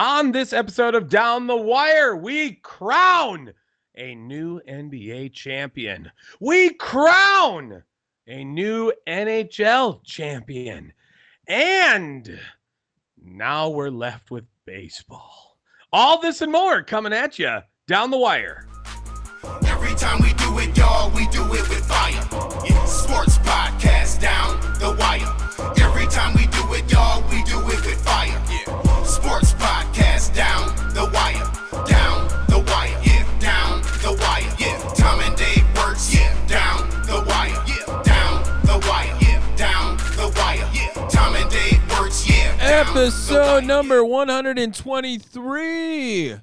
On this episode of Down the Wire, we crown a new NBA champion. We crown a new NHL champion. And now we're left with baseball. All this and more coming at you down the wire. Every time we do it, y'all, we do it with fire. Yeah, sports podcast down the wire. Every time we do it, y'all, we do it with fire. Yeah, sports Episode number 123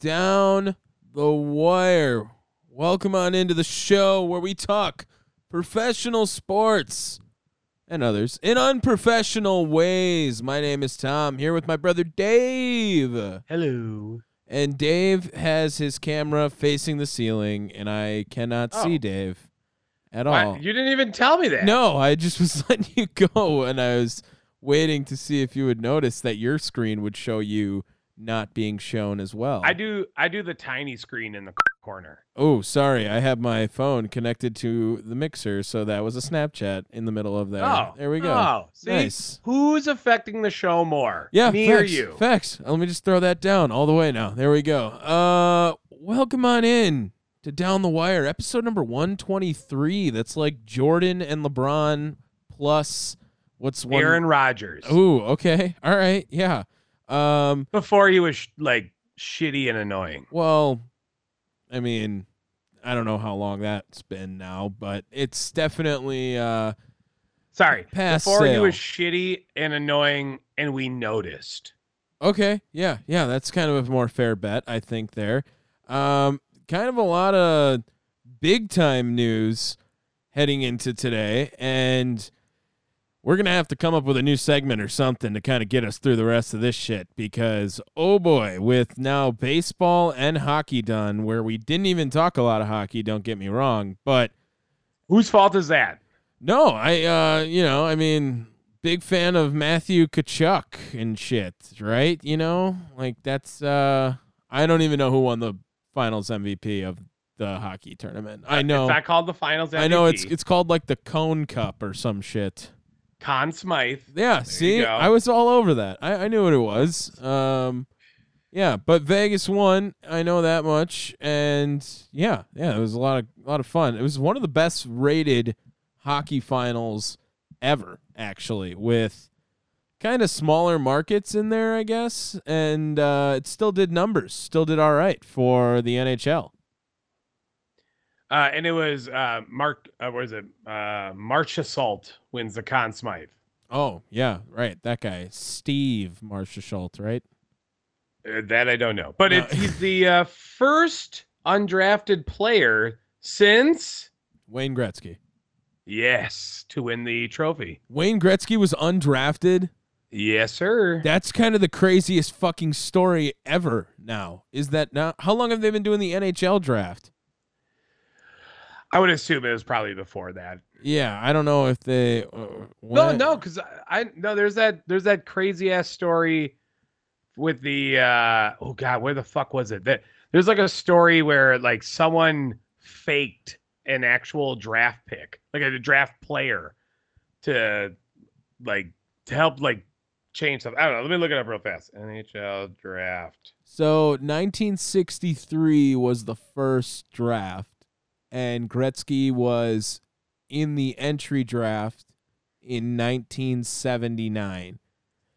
Down the Wire. Welcome on into the show where we talk professional sports and others in unprofessional ways. My name is Tom, here with my brother Dave. Hello. And Dave has his camera facing the ceiling, and I cannot Oh. see Dave at Why- all. You didn't even tell me that. No, I just was letting you go, and I was waiting to see if you would notice that your screen would show you not being shown as well. I do I do the tiny screen in the corner. Oh, sorry, I have my phone connected to the mixer, so that was a Snapchat in the middle of there. Oh. there we go. Oh, see? Nice. Who's affecting the show more? Yeah, Me facts, or you? Facts. Let me just throw that down all the way now. There we go. Uh, welcome on in to Down the Wire, episode number one twenty three. That's like Jordan and LeBron plus what's one? Aaron Rodgers. Ooh, okay. All right. Yeah. Um, Before he was sh- like shitty and annoying. well, I mean, I don't know how long that's been now, but it's definitely uh Sorry. Before he was shitty and annoying and we noticed. okay. Yeah. Yeah, that's kind of a more fair bet, I think there. Um kind of a lot of big time news heading into today and we're going to have to come up with a new segment or something to kind of get us through the rest of this shit because, oh boy, with now baseball and hockey done, where we didn't even talk a lot of hockey, don't get me wrong, but Whose fault is that? no, I, uh, you know, I mean, big fan of Matthew Tkachuk and shit, right? You know, like that's, uh, I don't even know who won the finals MVP of the hockey tournament. I know. It's not called the finals MVP. I know it's it's called like the Cone Cup or some shit. Conn Smythe. Yeah, see. I was all over that. I, I knew what it was. Um, yeah, but Vegas won. I know that much, and yeah, yeah, it was a lot of a lot of fun. It was one of the best rated hockey finals ever, actually, with kind of smaller markets in there, I guess, and uh, it still did numbers, still did all right for the NHL. Uh, and it was uh, Mark, uh, what is it? Uh, Marchessault wins the Conn Smythe. Oh yeah, right, that guy, Steve Marsha Schultz, right? Uh, that I don't know. But No. it's, he's the uh, first undrafted player since, Wayne Gretzky. yes, to win the trophy. Wayne Gretzky was undrafted. Yes, sir. That's kind of the craziest fucking story ever now. Is that now? How long have they been doing the NHL draft? I would assume it was probably before that. Yeah, I don't know if they. Uh, No, no, because I, I no, there's that there's that crazy ass story with the uh oh god, where the fuck was it? That there's like a story where like someone faked an actual draft pick, like a draft player, to like to help like change something. I don't know. Let me look it up real fast. NHL draft. So 1963 was the first draft, and Gretzky was in the entry draft in 1979.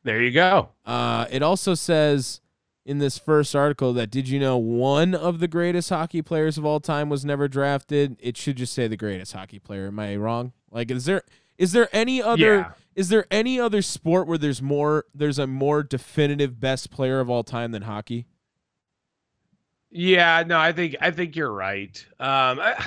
There you go. Uh, it also says in this first article that did you know one of the greatest hockey players of all time was never drafted? It should just say the greatest hockey player. Am I wrong? Like, is there is there any other Yeah. is there any other sport where there's more there's a more definitive best player of all time than hockey? Yeah, no, I think I think you're right. Um, I,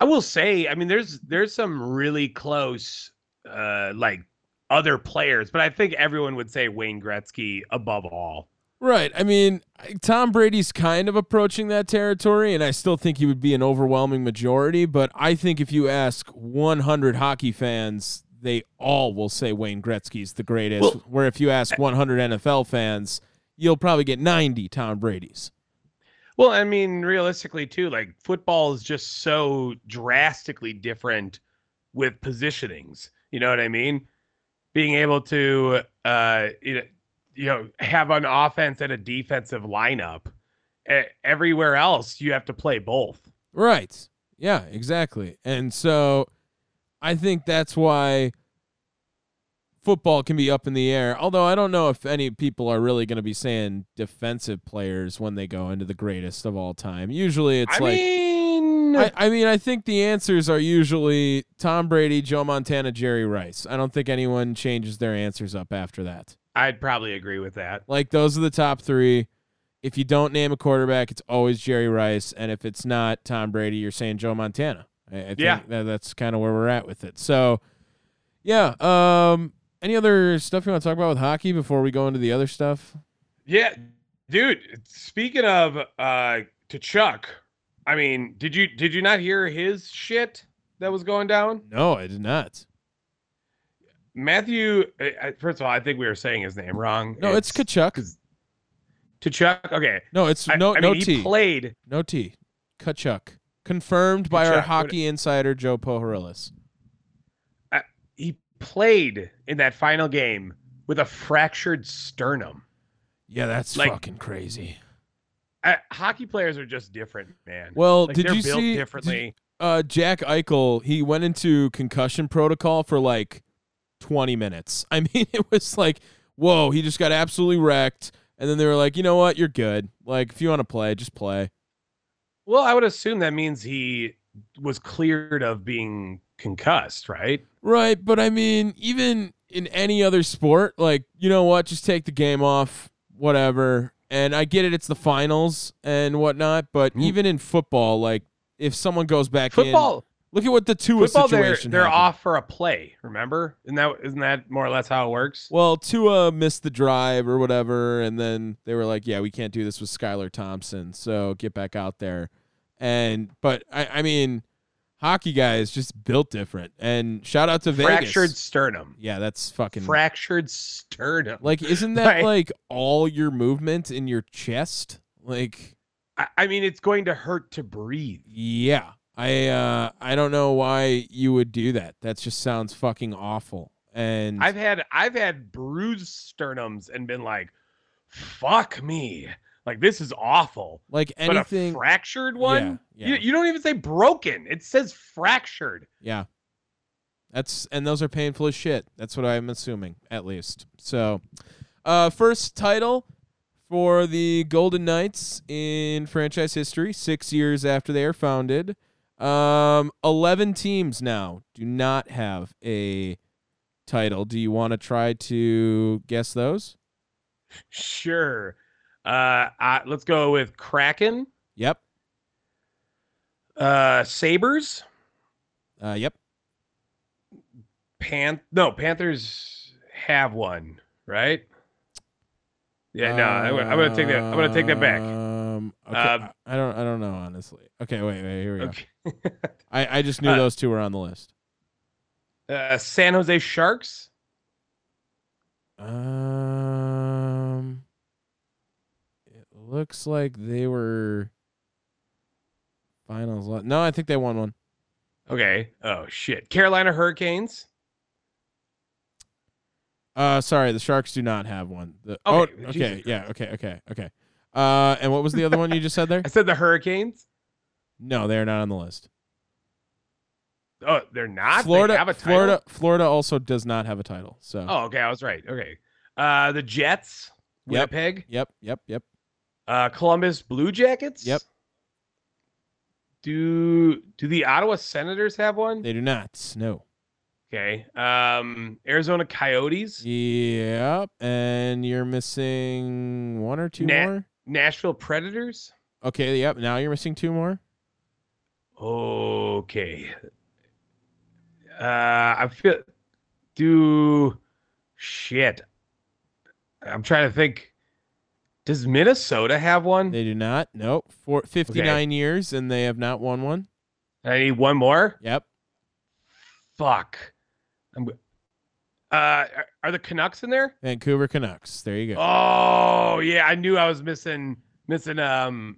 I will say, I mean, there's there's some really close, uh, like other players, but I think everyone would say Wayne Gretzky above all. Right. I mean, Tom Brady's kind of approaching that territory, and I still think he would be an overwhelming majority. But I think if you ask 100 hockey fans, they all will say Wayne Gretzky's the greatest. Well- where if you ask 100 NFL fans, you'll probably get 90 Tom Brady's. Well, I mean, realistically, too, like football is just so drastically different with positionings. You know what I mean? Being able to, uh, you know, you know, have an offense and a defensive lineup. Everywhere else, you have to play both. Right. Yeah, exactly. And so I think that's why football can be up in the air. Although I don't know if any people are really going to be saying defensive players when they go into the greatest of all time. Usually it's I like mean, I, I mean, I think the answers are usually Tom Brady, Joe Montana, Jerry Rice. I don't think anyone changes their answers up after that. I'd probably agree with that. Like those are the top three. If you don't name a quarterback, it's always Jerry Rice, and if it's not Tom Brady, you're saying Joe Montana. I, Yeah. that, that's kind of where we're at with it. So, yeah. Um, any other stuff you want to talk about with hockey before we go into the other stuff? Yeah, dude. Speaking of uh to Chuck, I mean, did you did you not hear his shit that was going down? No, I did not. Matthew. First of all, I think we were saying his name wrong. No, it's, Kachuk. to Chuck. Okay, No, it's no I no mean, he T. played. no T. Kachuk. Confirmed by our Kachuk. Hockey insider Joe Pohorilis. Played in that final game with a fractured sternum. Yeah, that's Like- fucking crazy. Uh, hockey players are just different, man. Well, like did they're you built see? differently. uh, Jack Eichel, he went into concussion protocol for like 20 minutes. I mean, it was like, whoa, he just got absolutely wrecked. And then they were like, you know what? You're good. Like, if you want to play, just play. Well, I would assume that means he was cleared of being concussed, right? Right. But I mean, even in any other sport, like, you know what? Just take the game off, whatever. And I get it, it's the finals and whatnot. But Mm. even in football, like, if someone goes back Football, in, look at what the Tua football, they're situation they're happened. off for a play. Remember? Isn't that isn't that more or less how it works? Well, Tua missed the drive or whatever, and then they were like, "Yeah, we can't do this with Skylar Thompson, so get back out there." And but I, I mean, hockey guys just built different. And shout out to Vegas. Fractured sternum. Yeah, that's fucking Fractured sternum. like, isn't that Right. like all your movement in your chest? Like, I, I mean, it's going to hurt to breathe. yeah, I uh, I don't know why you would do that. That just sounds fucking awful. And I've had I've had bruised sternums and been like, "Fuck me!" Like this is awful. like anything, a fractured one, yeah, You, you don't even say broken. It says fractured. Yeah. That's and those are painful as shit. That's what I'm assuming, at least. So, uh, first title for the Golden Knights in franchise history, six years after they are founded. Um, eleven teams now do not have a title. Do you want to try to guess those? Sure. Uh, uh, let's go with Kraken, Yep. uh, Sabres, Uh, yep. Pan. No, Panthers have one, right? Yeah, no, I'm, gonna- I'm gonna take that. I'm gonna take that back. Um, okay, Um, I don't. I don't know honestly. Okay, wait, wait. Here we go. I, I just knew Uh, those two were on the list. Uh, San Jose Sharks. Um, looks like they were finals. No, I think they won one. Okay. Oh shit. Carolina Hurricanes. Uh, sorry, the Sharks do not have one. The, oh, Okay, okay, Jesus yeah, okay, okay, okay. Uh, and what was the other one you just said there? I said the Hurricanes. No, they're not on the list. Oh, they're not. Florida, They have a title? Florida, Florida also does not have a title. So, Oh, okay. I was right. Okay. Uh, the Jets. Winnipeg. yep, yep, yep. Uh, Columbus Blue Jackets. Yep. Do do the Ottawa Senators have one? They do not. No. Okay. Um, Arizona Coyotes. Yep, and you're missing one or two Na- more. Nashville Predators. Okay, yep. Now you're missing two more. Okay. Uh, I feel. Do shit. I'm trying to think. Does Minnesota have one? They do not. Nope. For 59 years, and they have not won one. I need one more. Yep. Fuck. I'm. Uh, are- the Canucks in there? Vancouver Canucks. There you go. Oh yeah, I knew I was missing missing um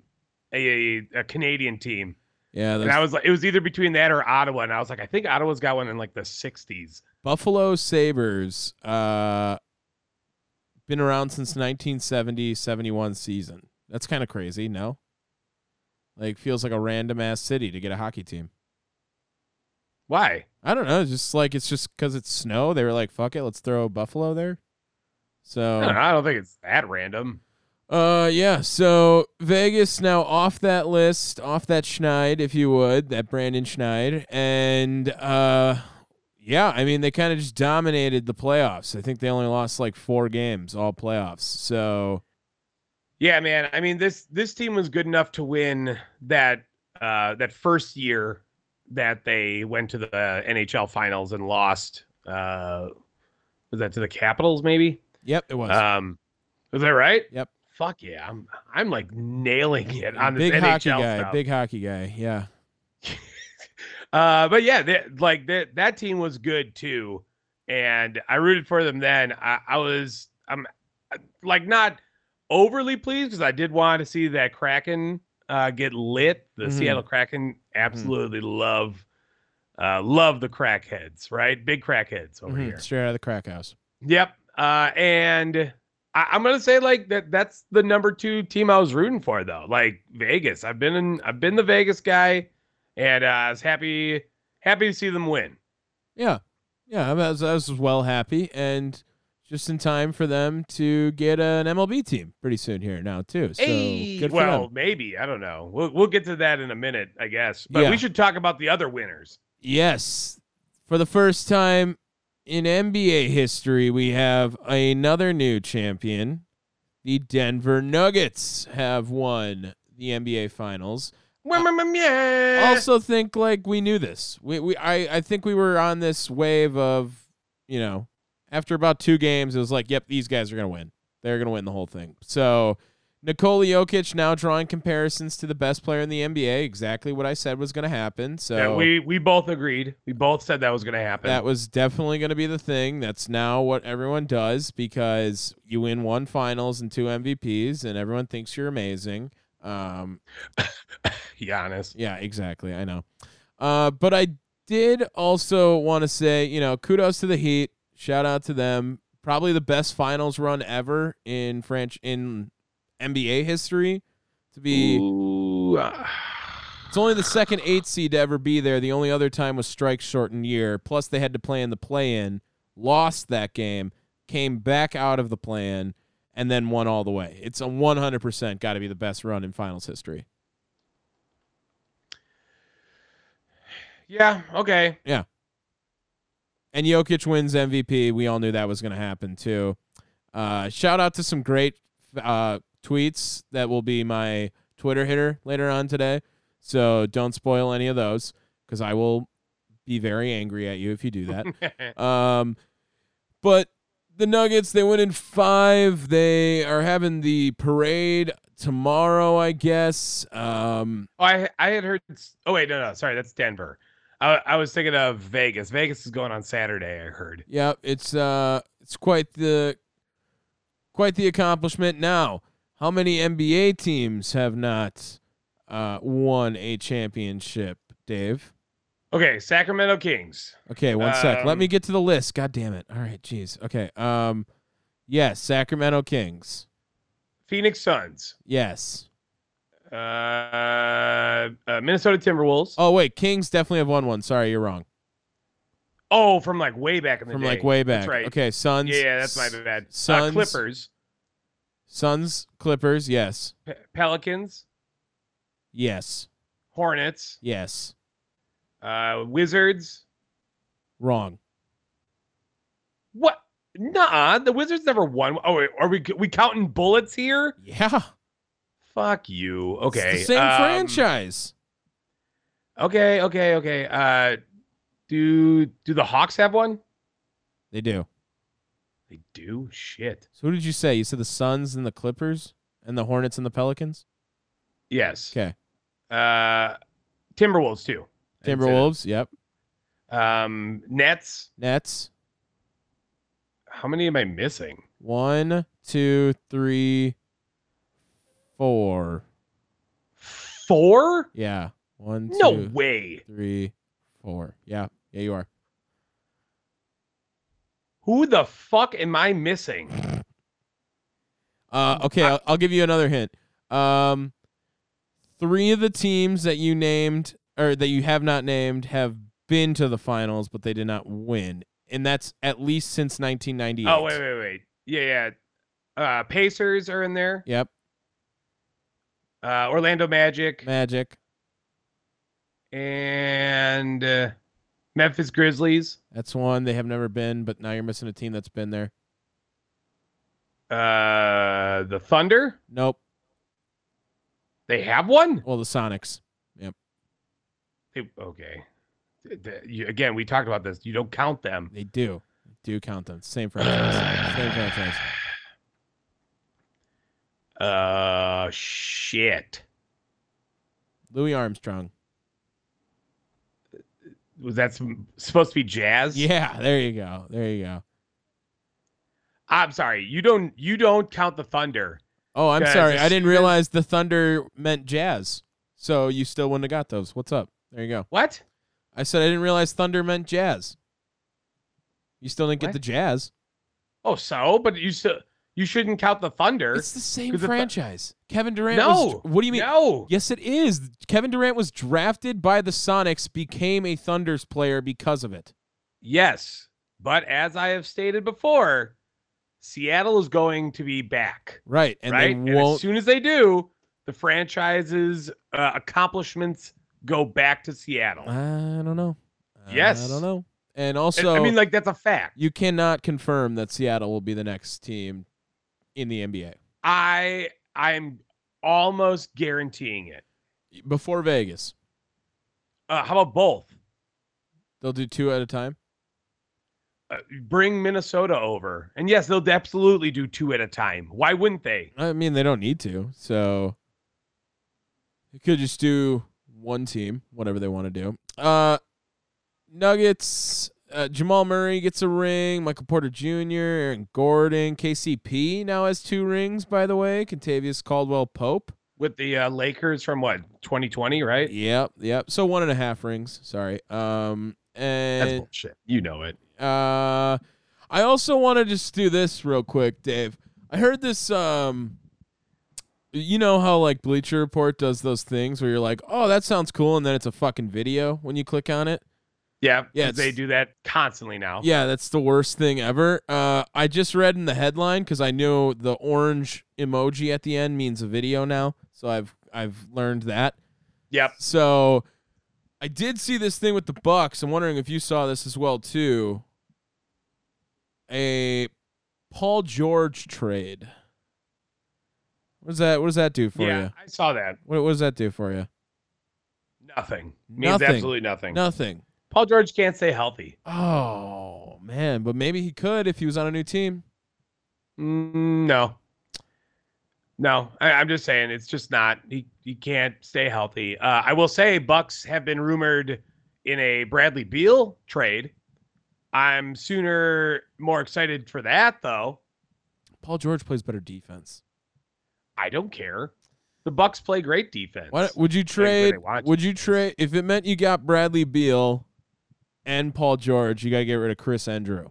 a, a, a Canadian team, yeah, and I was like, it was either between that or Ottawa, and I was like, I think Ottawa's got one in like the '60s. Buffalo Sabres. Uh, been around since 1970, 71 season. That's kind of crazy. No, like feels like a random ass city to get a hockey team. Why? I don't know. It's just like it's just because it's snow. They were like, "Fuck it, let's throw Buffalo there." So I don't, I don't think it's that random. Uh, yeah. So Vegas now off that list, off that Schneid, if you would, that Brandon Schneid, and uh, yeah. I mean, they kind of just dominated the playoffs. I think they only lost like four games, all playoffs. So Yeah, man. I mean this this team was good enough to win that uh that first year that they went to the NHL finals and lost uh was that to the Capitals maybe? yep, it was Um was that right? Yep. Fuck yeah. I'm I'm like nailing it on this big NHL hockey guy, stuff. big hockey guy. Yeah, Uh, but yeah, they, like that that team was good too, and I rooted for them. Then I, I was I'm like not overly pleased because I did want to see that Kraken uh, get lit. The Mhm. Seattle Kraken absolutely love uh, love the crackheads, right? Big crackheads over Mhm, here. straight out of the crack house. Yep. Uh, and I, I'm gonna say like that. That's the number two team I was rooting for, though. Like Vegas. I've been in. I've been the Vegas guy, and uh, I was happy happy to see them win. Yeah, yeah. I was, I was well happy and. Just in time for them to get an MLB team pretty soon here now too. So hey, good for well, them. maybe I don't know. We'll we'll get to that in a minute, I guess. But Yeah. we should talk about the other winners. Yes. For the first time in NBA history, we have another new champion. The Denver Nuggets have won the NBA Finals. Yeah. Also think like we knew this. We we I, I think we were on this wave of, you know, after about two games, it was like, yep, these guys are gonna win. They're gonna win the whole thing. So Nikola Jokic now drawing comparisons to the best player in the NBA, exactly what I said was gonna happen. So Yeah, we we both agreed. We both said that was going to happen. That was definitely going to be the thing. That's now what everyone does because you win one finals and two MVPs, and everyone thinks you're amazing. Um, Giannis. yeah, exactly. I know. Uh, but I did also want to say, you know, kudos to the Heat. Shout out to them. Probably the best finals run ever in French in NBA history. To be Ooh, uh, It's only the second eight seed to ever be there. The only other time was strike shortened year. Plus, they had to play in the play in, lost that game, came back out of the play in, and then won all the way. It's a 100% got to be the best run in finals history. yeah. Okay. Yeah. And Jokic wins MVP. We all knew that was going to happen too. Uh, shout out to some great uh, tweets that will be my Twitter hitter later on today. So don't spoil any of those because I will be very angry at you if you do that. Um, but the Nuggets, they win in five. They are having the parade tomorrow, I guess. Um, Oh, I I had heard. Oh wait, no, no, sorry, that's Denver. I, I was thinking of Vegas. Vegas is going on Saturday. I heard. yeah, it's uh, it's quite the quite the accomplishment. Now, how many NBA teams have not uh, won a championship, Dave? Okay, Sacramento Kings. Okay, one sec. Let Um, me get to the list. God damn it. All right, jeez. Okay. Um, yes, Sacramento Kings. Phoenix Suns. Yes. Uh, uh, Minnesota Timberwolves. Oh wait, Kings definitely have won one. Sorry, you're wrong. Oh, from like way back in the From day. From like way back. That's right. Okay, Suns. Yeah, yeah, that's my bad. Uh, Suns. Clippers, Suns, Clippers. Yes. Pe- Pelicans, Yes. Hornets, Yes. Uh, Wizards. Wrong. What? Nah, the Wizards never won. Oh, wait, are we we counting bullets here? Yeah. Fuck you. Okay. It's the same um, franchise. Okay, okay, okay. Uh, do do the Hawks have one? They do. They do. Shit. So who did you say? You said the Suns and the Clippers and the Hornets and the Pelicans? Yes. Okay. Uh, Timberwolves too. Timberwolves. Yep. Um, Nets. Nets. How many am I missing? One, two, three, four. Four? Yeah. One, No two, way. three, four. Yeah. Yeah, you are. Who the fuck am I missing? Uh, okay, I'll, I'll give you another hint. Um, three of the teams that you named or that you have not named have been to the finals, but they did not win, and that's at least since 1998. Oh wait, wait, wait. Yeah, yeah. Uh, Pacers are in there. Yep, Uh, Orlando Magic Magic. and uh, Memphis Grizzlies. That's one they have never been, but now you're missing a team that's been there. Uh, the Thunder. Nope. They have one. Well, the Sonics. They- okay. Th- th- you- Again, we talked about this. You don't count them. They do. Do count them. Same franchise. Same franchise. Uh, shit. Louis Armstrong. Was that some, supposed to be Jazz? Yeah, there you go. There you go. I'm sorry. You don't. You don't count the Thunder. Oh, I'm sorry. I didn't realize the Thunder meant jazz. So you still wouldn't have got those. What's up? There you go. What? I said I didn't realize Thunder meant jazz. You still didn't get What? the jazz. Oh, so, but you still you shouldn't count the Thunder. It's the same 'Cause the Thu- franchise. Kevin Durant no. was what do you mean? No. Yes, it is. Kevin Durant was drafted by the Sonics, became a Thunder's player because of it. Yes, but as I have stated before, Seattle is going to be back. Right. And right, they and as won't soon as they do, the franchise's uh, accomplishments go back to Seattle. I don't know. Yes. I don't know. And also I mean, like that's a fact. you cannot confirm that Seattle will be the next team in the NBA. I I'm almost guaranteeing it. Before Vegas. Uh, how about both? They'll do two at a time. Uh, bring Minnesota over, and yes, they'll absolutely do two at a time. Why wouldn't they? I mean, they don't need to. So they could just do one team, whatever they want to do. Uh, Nuggets. Uh, Jamal Murray gets a ring. Michael Porter Jr. Aaron Gordon. KCP now has two rings. By the way, Kentavious Caldwell Pope. With the uh, Lakers from what 2020, right? Yep, yep. So one and a half rings. Sorry. Um, That's bullshit. You know it. Uh, I also want to just do this real quick, Dave. I heard this. Um, you know how like Bleacher Report does those things where you're like, "Oh, that sounds cool," and then it's a fucking video when you click on it. Yeah, Yeah, they do that constantly now. Yeah, that's the worst thing ever. Uh, I just read in the headline because I knew the orange emoji at the end means a video now, so I've I've learned that. Yep. So I did see this thing with the Bucks. I'm wondering if you saw this as well too. A Paul George trade. What does that what does that do for yeah, you? I saw that. What, what does that do for you? Nothing. Means Nothing. absolutely nothing. Nothing. Paul George can't stay healthy. Oh man, but maybe he could if he was on a new team. Mm, no. No, I, I'm just saying it's just not. He he can't stay healthy. Uh, I will say Bucks have been rumored in a Bradley Beal trade. I'm sooner more excited for that though. Paul George plays better defense. I don't care. The Bucks play great defense. Why, would you trade? Would you trade if it meant you got Bradley Beal and Paul George? You got to get rid of Chris Andrew.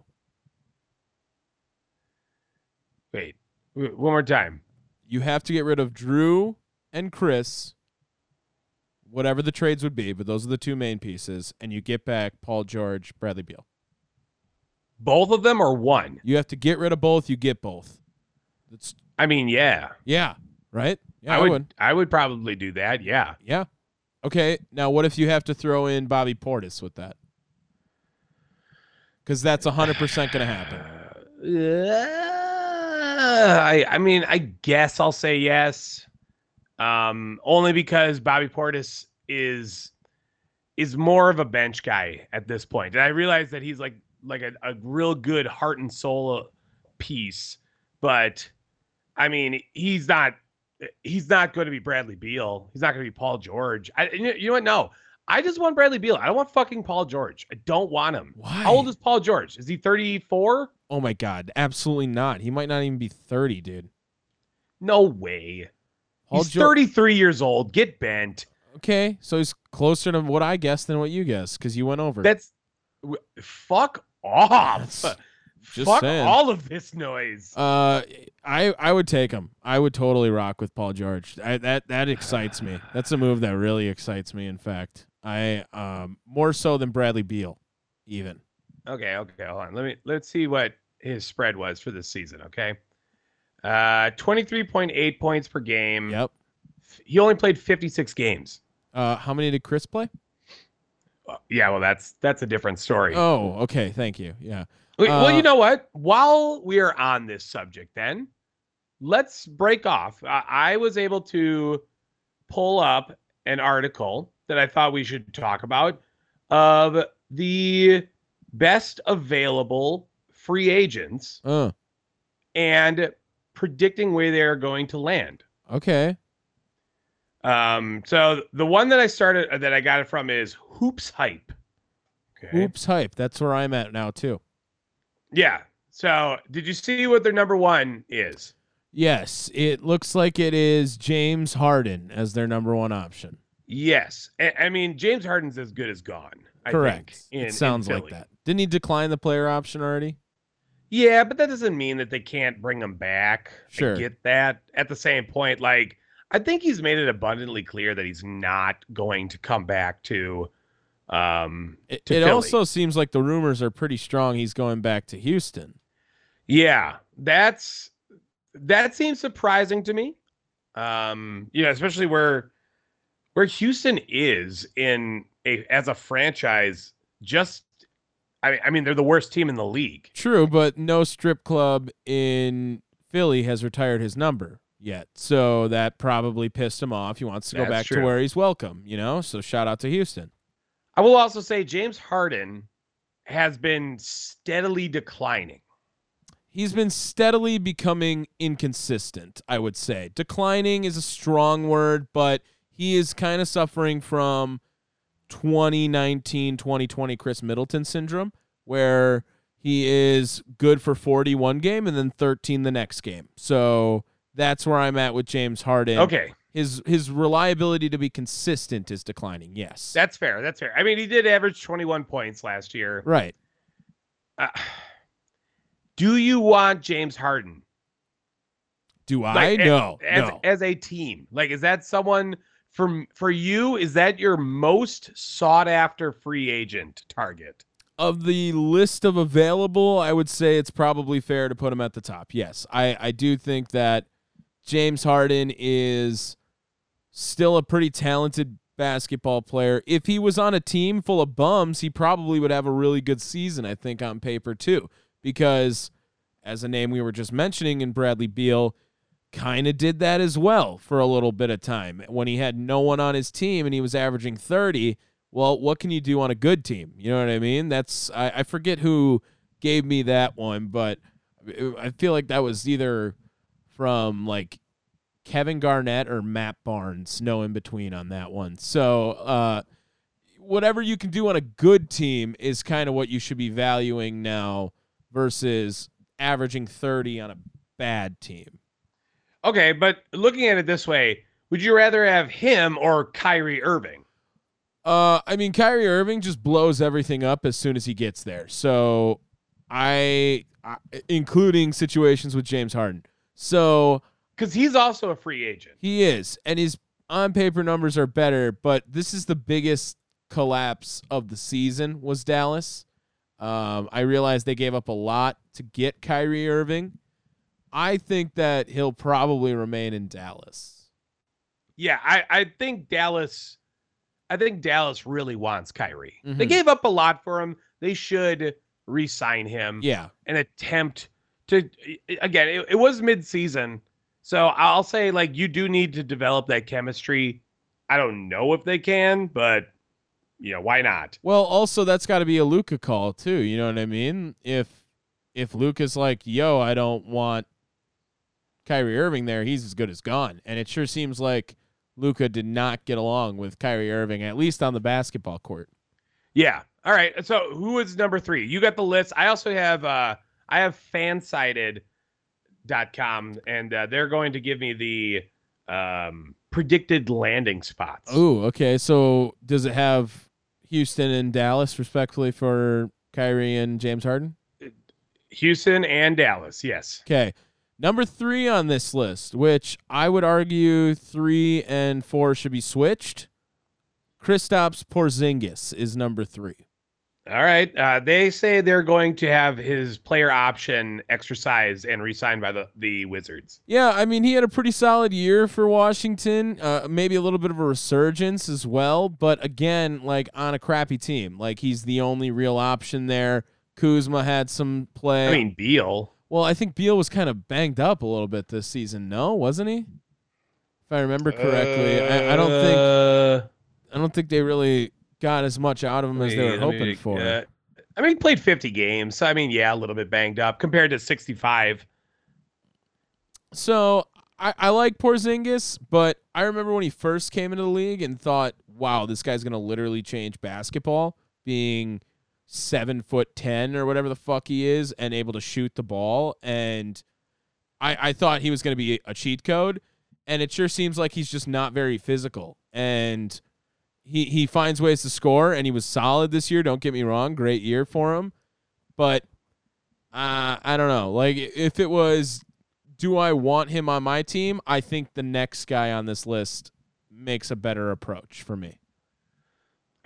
Wait, one more time. You have to get rid of Jrue and Khris, whatever the trades would be, but those are the two main pieces, and you get back Paul George, Bradley Beal. Both of them or one? You have to get rid of both. You get both. That's I mean, yeah. yeah, right. Yeah, I would, I would probably do that. Yeah. Yeah. Okay. Now, what if you have to throw in Bobby Portis with that? Because that's hundred percent going to happen. Uh, I I mean, I guess I'll say yes. Um, only because Bobby Portis is is more of a bench guy at this point. And I realize that he's like like a, a real good heart and soul piece, but I mean, he's not he's not going to be Bradley Beal. He's not going to be Paul George. I you know, what? No. I just want Bradley Beal. I don't want fucking Paul George. I don't want him. Why? How old is Paul George? Is he 34? Oh my god, absolutely not. He might not even be 30, dude. No way. Paul He's George- 33 years old. Get bent. Okay, so he's closer to what I guessed than what you guessed because you went over. That's fuck off. That's- just fuck saying. all of this noise. Uh, I I would take him. I would totally rock with Paul George. I, that that excites me. That's a move that really excites me. In fact, I um more so than Bradley Beal, even. Okay, okay, hold on. Let me let's see what his spread was for this season. Okay, uh, 23.8 points per game. Yep. He only played 56 games. Uh, how many did Khris play? Uh, Yeah, well, that's that's a different story. Oh, okay. Thank you. Yeah. Wait, well, uh, you know what? While we are on this subject, then let's break off. I, I was able to pull up an article that I thought we should talk about of the best available free agents Uh. and predicting where they're going to land. Okay. Um, so the one that I started that I got it from is Hoops Hype. Okay. Oops, hype. That's where I'm at now too. Yeah. So did you see what their number one is? Yes, it looks like it is James Harden as their number one option. Yes. I, mean, James Harden's as good as gone. I Correct. Think, in- in it sounds like that. Didn't he decline the player option already? Yeah, but that doesn't mean that they can't bring him back. Sure. I get that. At the same point, like I think he's made it abundantly clear that he's not going to come back to um It, it also seems like the rumors are pretty strong he's going back to Houston. Yeah, that's that seems surprising to me. Um, you know, especially where where Houston is in a as a franchise. Just, I mean, I mean, they're the worst team in the league. True, but no strip club in Philly has retired his number yet. So that probably pissed him off. He wants to go That's back true. to where he's welcome, you know? So shout out to Houston. I will also say James Harden has been steadily declining. He's been steadily becoming inconsistent, I would say. Declining is a strong word, but he is kind of suffering from 2019 2020 Khris Middleton syndrome, where he is good for 41 game and then 13 the next game. So that's where I'm at with James Harden. Okay, His his reliability to be consistent is declining. Yes. that's fair. That's fair. I mean, he did average 21 points last year. right. Uh, do you want James Harden? Do I? Like, a- no. as, no. as a team like is that someone for for you is that your most sought after free agent target of the list of available, I would say it's probably fair to put him at the top. Yes, I, I do think that James Harden is still a pretty talented basketball player. If he was on a team full of bums, he probably would have a really good season, I think, on paper too. Because as a name we were just mentioning in Bradley Beal, kind of did that as well for a little bit of time when he had no one on his team and he was averaging 30 well, what can you do on a good team? You know what I mean? That's I, I forget who gave me that one, but I feel like that was either from like Kevin Garnett or Matt Barnes, no in between on that one. So uh whatever you can do on a good team is kind of what you should be valuing now versus averaging 30 on a bad team. okay but looking at it this way would you rather have him or Kyrie Irving Uh, I mean, Kyrie Irving just blows everything up as soon as he gets there. So, I, I including situations with James Harden. So because he's also a free agent he is, and his on paper numbers are better. But this is the biggest collapse of the season was Dallas. Um, I realize they gave up a lot to get Kyrie Irving. I think that he'll probably remain in Dallas. yeah I I think Dallas I think Dallas really wants Kyrie they Mhm. gave up a lot for him they should re-sign him Yeah, and attempt to again it, it was mid-season so i'll say like you do need to develop that chemistry i don't know if they can but you know why not Well, also that's got to be a Luka call too. You know what I mean? If if Luka's like, "Yo, I don't want Kyrie Irving there," he's as good as gone. And it sure seems like Luka did not get along with Kyrie Irving, at least on the basketball court. yeah all right so who is number three you got the list i also have uh I have fansided.com and uh, they're going to give me the um, predicted landing spots. Oh, okay. So does it have Houston and Dallas respectfully for Kyrie and James Harden? Houston and Dallas, yes. Okay. Number three on this list, which I would argue three and four should be switched. Kristaps Porzingis is number three. All right. Uh, they say they're going to have his player option exercised and re-signed by the, the Wizards. Yeah, I mean, he had a pretty solid year for Washington. Uh, maybe a little bit of a resurgence as well, but again, like on a crappy team. Like he's the only real option there. Kuzma had some play. I mean, Beal. well, I think Beal was kind of banged up a little bit this season. No, wasn't he? If I remember correctly, I, I don't think Uh, I don't think they really got as much out of him as they were wait, let me- hoping for. uh, I mean, he played 50 games. So, I mean, yeah, a little bit banged up compared to 65. So I, I like Porzingis, but I remember when he first came into the league and thought, wow, this guy's gonna literally change basketball, being seven foot ten or whatever the fuck he is, and able to shoot the ball. And I, I thought he was gonna be a cheat code, and it sure seems like he's just not very physical. And he he finds ways to score, and he was solid this year. Don't get me wrong, great year for him, but uh, I don't know. Like if it was do I want him on my team? I think the next guy on this list makes a better approach for me.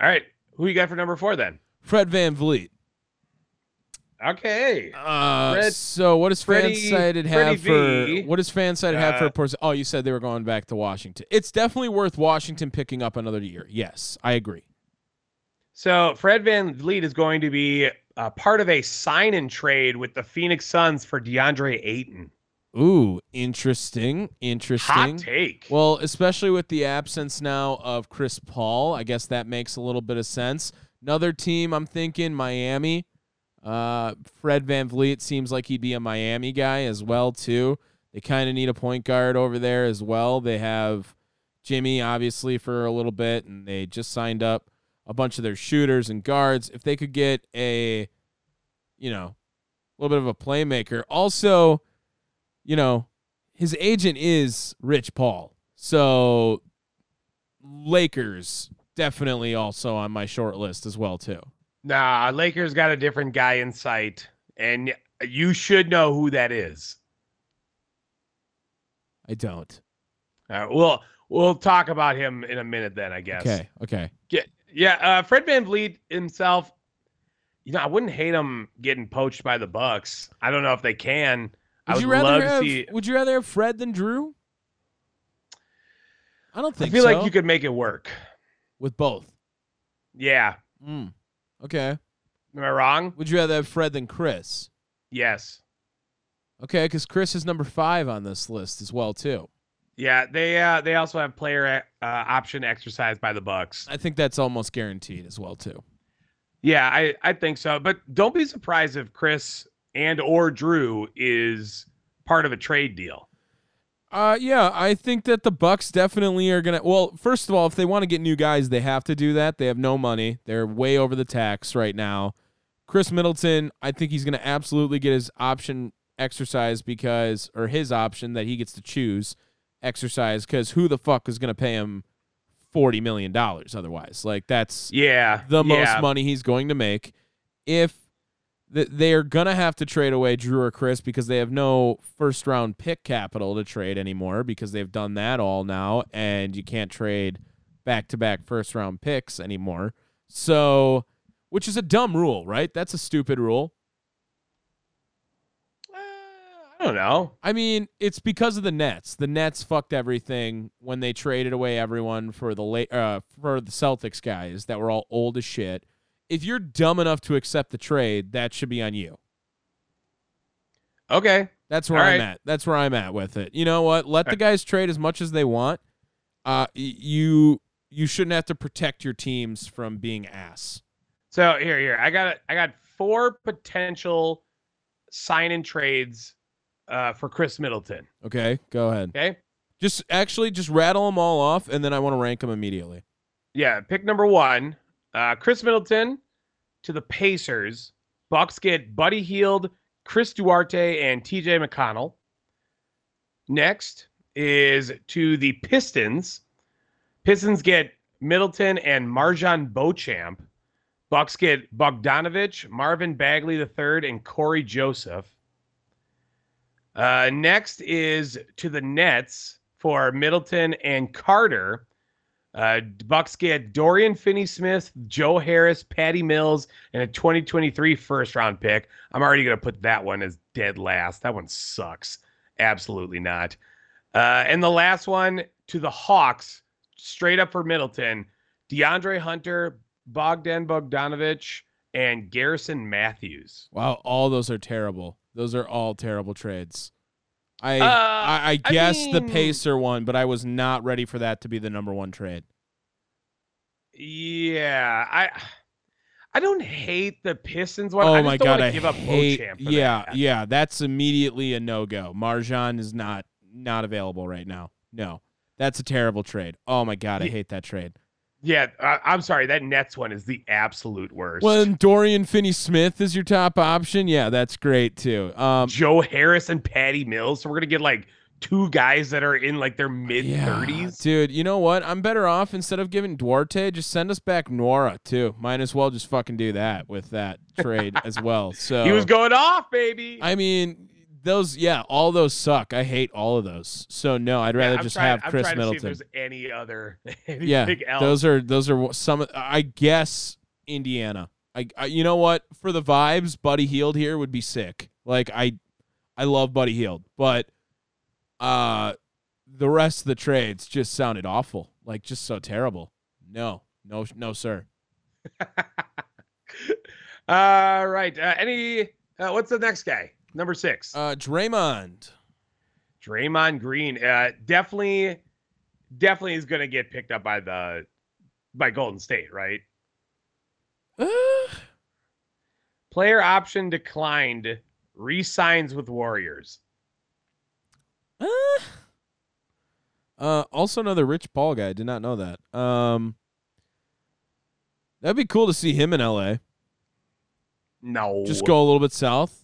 All right. Who you got for number four then? Fred VanVleet. Okay. Uh, Fred- so what does Freddie- Fansided have for what does Fansided have for Uh, Porz- Oh, you said they were going back to Washington. It's definitely worth Washington picking up another year. Yes, I agree. So Fred VanVleet is going to be uh, part of a sign and trade with the Phoenix Suns for DeAndre Ayton. Ooh, interesting. Interesting. Hot take. Well, especially with the absence now of Chris Paul, I guess that makes a little bit of sense. Another team I'm thinking Miami. Uh, Fred VanVleet seems like he'd be a Miami guy as well too. They kind of need a point guard over there as well. They have Jimmy obviously for a little bit, and they just signed up a bunch of their shooters and guards. If they could get a, you know, a little bit of a playmaker. Also, you know, his agent is Rich Paul. So Lakers definitely also on my short list as well too. Nah, Lakers got a different guy in sight, and you should know who that is. I don't. Uh, we'll we'll talk about him in a minute. Then I guess. Okay. Okay. Yeah, yeah. Uh, Fred VanVleet himself. You know, I wouldn't hate him getting poached by the Bucks. I don't know if they can. I Would would you rather love have to see. Would you rather have Fred than Jrue? I don't think I feel so. like you could make it work. with both. Yeah. Mm. Okay. Am I wrong? Would you rather have Fred than Khris? Yes. Okay, because Khris is number five on this list as well too. Yeah. They uh they also have player uh, option exercised by the Bucks. I think that's almost guaranteed as well too. Yeah, I I think so. But don't be surprised if Khris and or Jrue is part of a trade deal. Uh, yeah, I think that the Bucks definitely are gonna. Well, first of all, if they want to get new guys, they have to do that. They have no money. They're way over the tax right now. Khris Middleton, I think he's gonna absolutely get his option exercise because, or his option that he gets to choose exercise because who the fuck is gonna pay him forty million dollars otherwise? Like that's Yeah. the yeah. most money he's going to make. If th- they're gonna have to trade away Jrue or Khris because they have no first round pick capital to trade anymore because they've done that all now, and you can't trade back to back first round picks anymore. So, which is a dumb rule, right? That's a stupid rule. Uh, I don't know. I mean, it's because of the Nets. The Nets fucked everything when they traded away everyone for the late uh, for the Celtics guys that were all old as shit. If you're dumb enough to accept the trade, that should be on you. Okay. That's where All I'm right. at. That's where I'm at with it. You know what? Let the guys trade as much as they want. Uh, you you shouldn't have to protect your teams from being ass. So here, here, I got I got four potential sign and trades uh, for Khris Middleton. Okay, go ahead. Okay. Just actually just rattle them all off, and then I want to rank them immediately. Yeah. Pick number one, uh, Khris Middleton to the Pacers. Bucks get Buddy Hield, Chris Duarte and TJ McConnell. Next is to the Pistons. Pistons get Middleton and MarJon Beauchamp. Bucks get Bogdanovich, Marvin Bagley III, and Cory Joseph. Uh, next is to the Nets for Middleton and Carter. Uh, Bucks get Dorian Finney-Smith, Joe Harris, Patty Mills, and a 2023 first round pick. I'm already going to put that one as dead last. That one sucks. Absolutely not. Uh, and the last one to the Hawks, straight up for Middleton, DeAndre Hunter, Bogdan Bogdanovich, and Garrison Matthews. Wow, all those are terrible. Those are all terrible trades. I Uh, I, I I guess the Pacer one, but I was not ready for that to be the number one trade. Yeah, I I don't hate the Pistons one. I oh my god, I give up hate. Yeah, that. yeah, that's immediately a no go. MarJon is not not available right now. No, that's a terrible trade. Oh my god, I Ye- hate that trade. Yeah, I, I'm sorry. That Nets one is the absolute worst. When Dorian Finney Smith is your top option, yeah, that's great too. Um, Joe Harris and Patty Mills, so we're gonna get like two guys that are in like their mid yeah, 30s. dude. You know what? I'm better off instead of giving Duarte, just send us back Nwora too. Might as well just fucking do that with that trade as well. So He was going off, baby. I mean, those, yeah, all those suck. I hate all of those. So no, I'd rather I'm just trying- have I'm Khris trying to see if Middleton. there's any other Yeah, else. those are those are some. I guess Indiana. I, I you know what for the vibes, Buddy Hield here would be sick. Like I, I love Buddy Hield, but uh, the rest of the trades just sounded awful. Like just so terrible. No, no, no, sir. All right. Uh, any? Uh, what's the next guy? Number six. Uh, Draymond. Draymond Green. Uh, definitely, definitely is going to get picked up by the by Golden State, right? Uh, Player option declined. Resigns with Warriors. uh, uh, also another Rich Paul guy. Did not know that. Um, that'd be cool to see him in L.A. No. Just go a little bit south.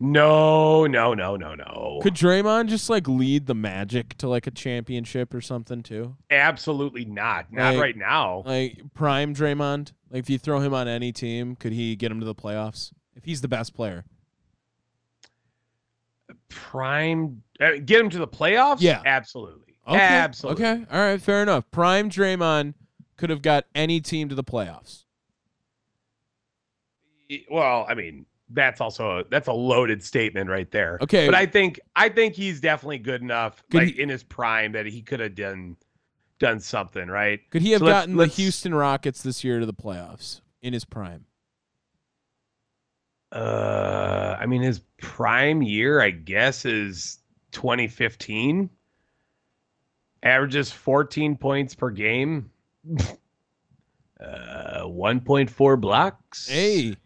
No, no, no, no, no. Could Draymond just like lead the Magic to like a championship or something too? Absolutely not. Not Like- right now. Like prime Draymond. Like if you throw him on any team, could he get him to the playoffs? If he's the best player. Prime. Uh, get him to the playoffs. Yeah. Absolutely. Okay. Absolutely. Okay. All right. Fair enough. Prime Draymond could have got any team to the playoffs. Well, I mean, that's also a, that's a loaded statement right there. Okay. But I think I think he's definitely good enough, Could like he- in his prime, that he could have done done something, right? Could he have So let's- gotten let's- the Houston Rockets this year to the playoffs in his prime? Uh, I mean, his prime year, I guess, is 2015. Averages 14 points per game. uh, 1.4 blocks. Hey.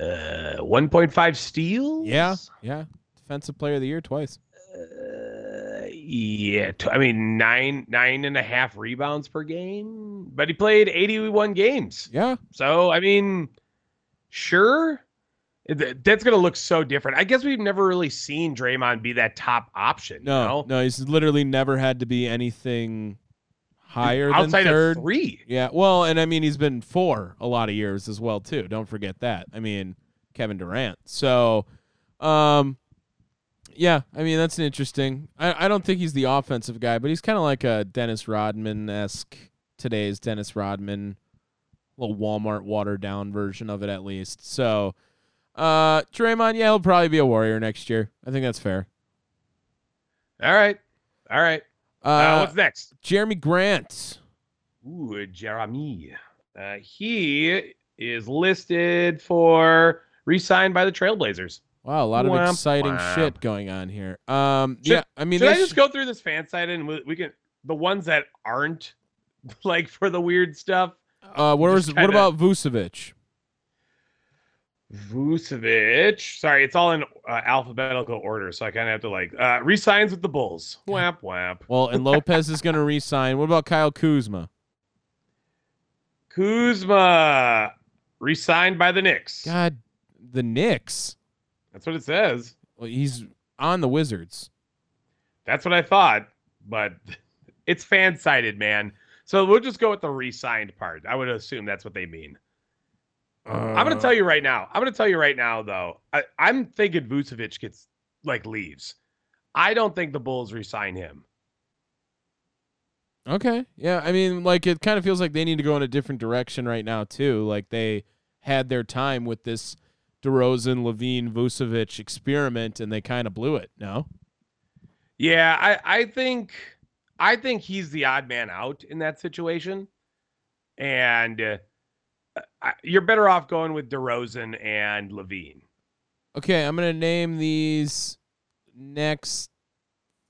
Uh, 1.5 steals. Yeah. Yeah. Defensive player of the year twice. Uh, yeah, t- I mean nine nine and a half rebounds per game, but he played 81 games. Yeah. So I mean, sure, that's gonna look so different. I guess we've never really seen Draymond be that top option. No. you know? No. He's literally never had to be anything higher outside than third. of three. Yeah, well, and I mean he's been four a lot of years as well too. Don't forget that. I mean Kevin Durant. So, um, yeah, I mean that's an interesting. I I don't think he's the offensive guy, but he's kind of like a Dennis Rodman esque. Today's Dennis Rodman, little Walmart watered down version of it at least. So, uh, Draymond, yeah, he'll probably be a Warrior next year. I think that's fair. All right, all right. Uh, Uh, what's next? Jerami Grant. Ooh, Jerami. Uh, he is listed for re-signed by the Trailblazers. Wow, a lot of Womp exciting womp. shit going on here. Um, Should- yeah, I mean, Should I just go through this fan site and we, can the ones that aren't like for the weird stuff? uh, what was kinda- about Vucevic? Vucevic. Sorry, it's all in uh, alphabetical order, so I kind of have to like uh, resigns with the Bulls. Whap whap. Well, and Lopez is going to re-sign. What about Kyle Kuzma? Kuzma resigned by the Knicks. God, The Knicks. That's what it says. Well, he's on the Wizards. That's what I thought, but it's fan sided, man. So we'll just go with the re-signed part. I would assume that's what they mean. I'm gonna tell you right now. I'm gonna tell you right now, though. I, I'm thinking Vucevic gets like leaves. I don't think the Bulls re-sign him. Okay. Yeah. I mean, like it kind of feels like they need to go in a different direction right now too. Like they had their time with this DeRozan, LaVine, Vucevic experiment, and they kind of blew it. No. Yeah, I, I think I think he's the odd man out in that situation, and uh, you're better off going with DeRozan and LaVine. Okay, I'm gonna name these next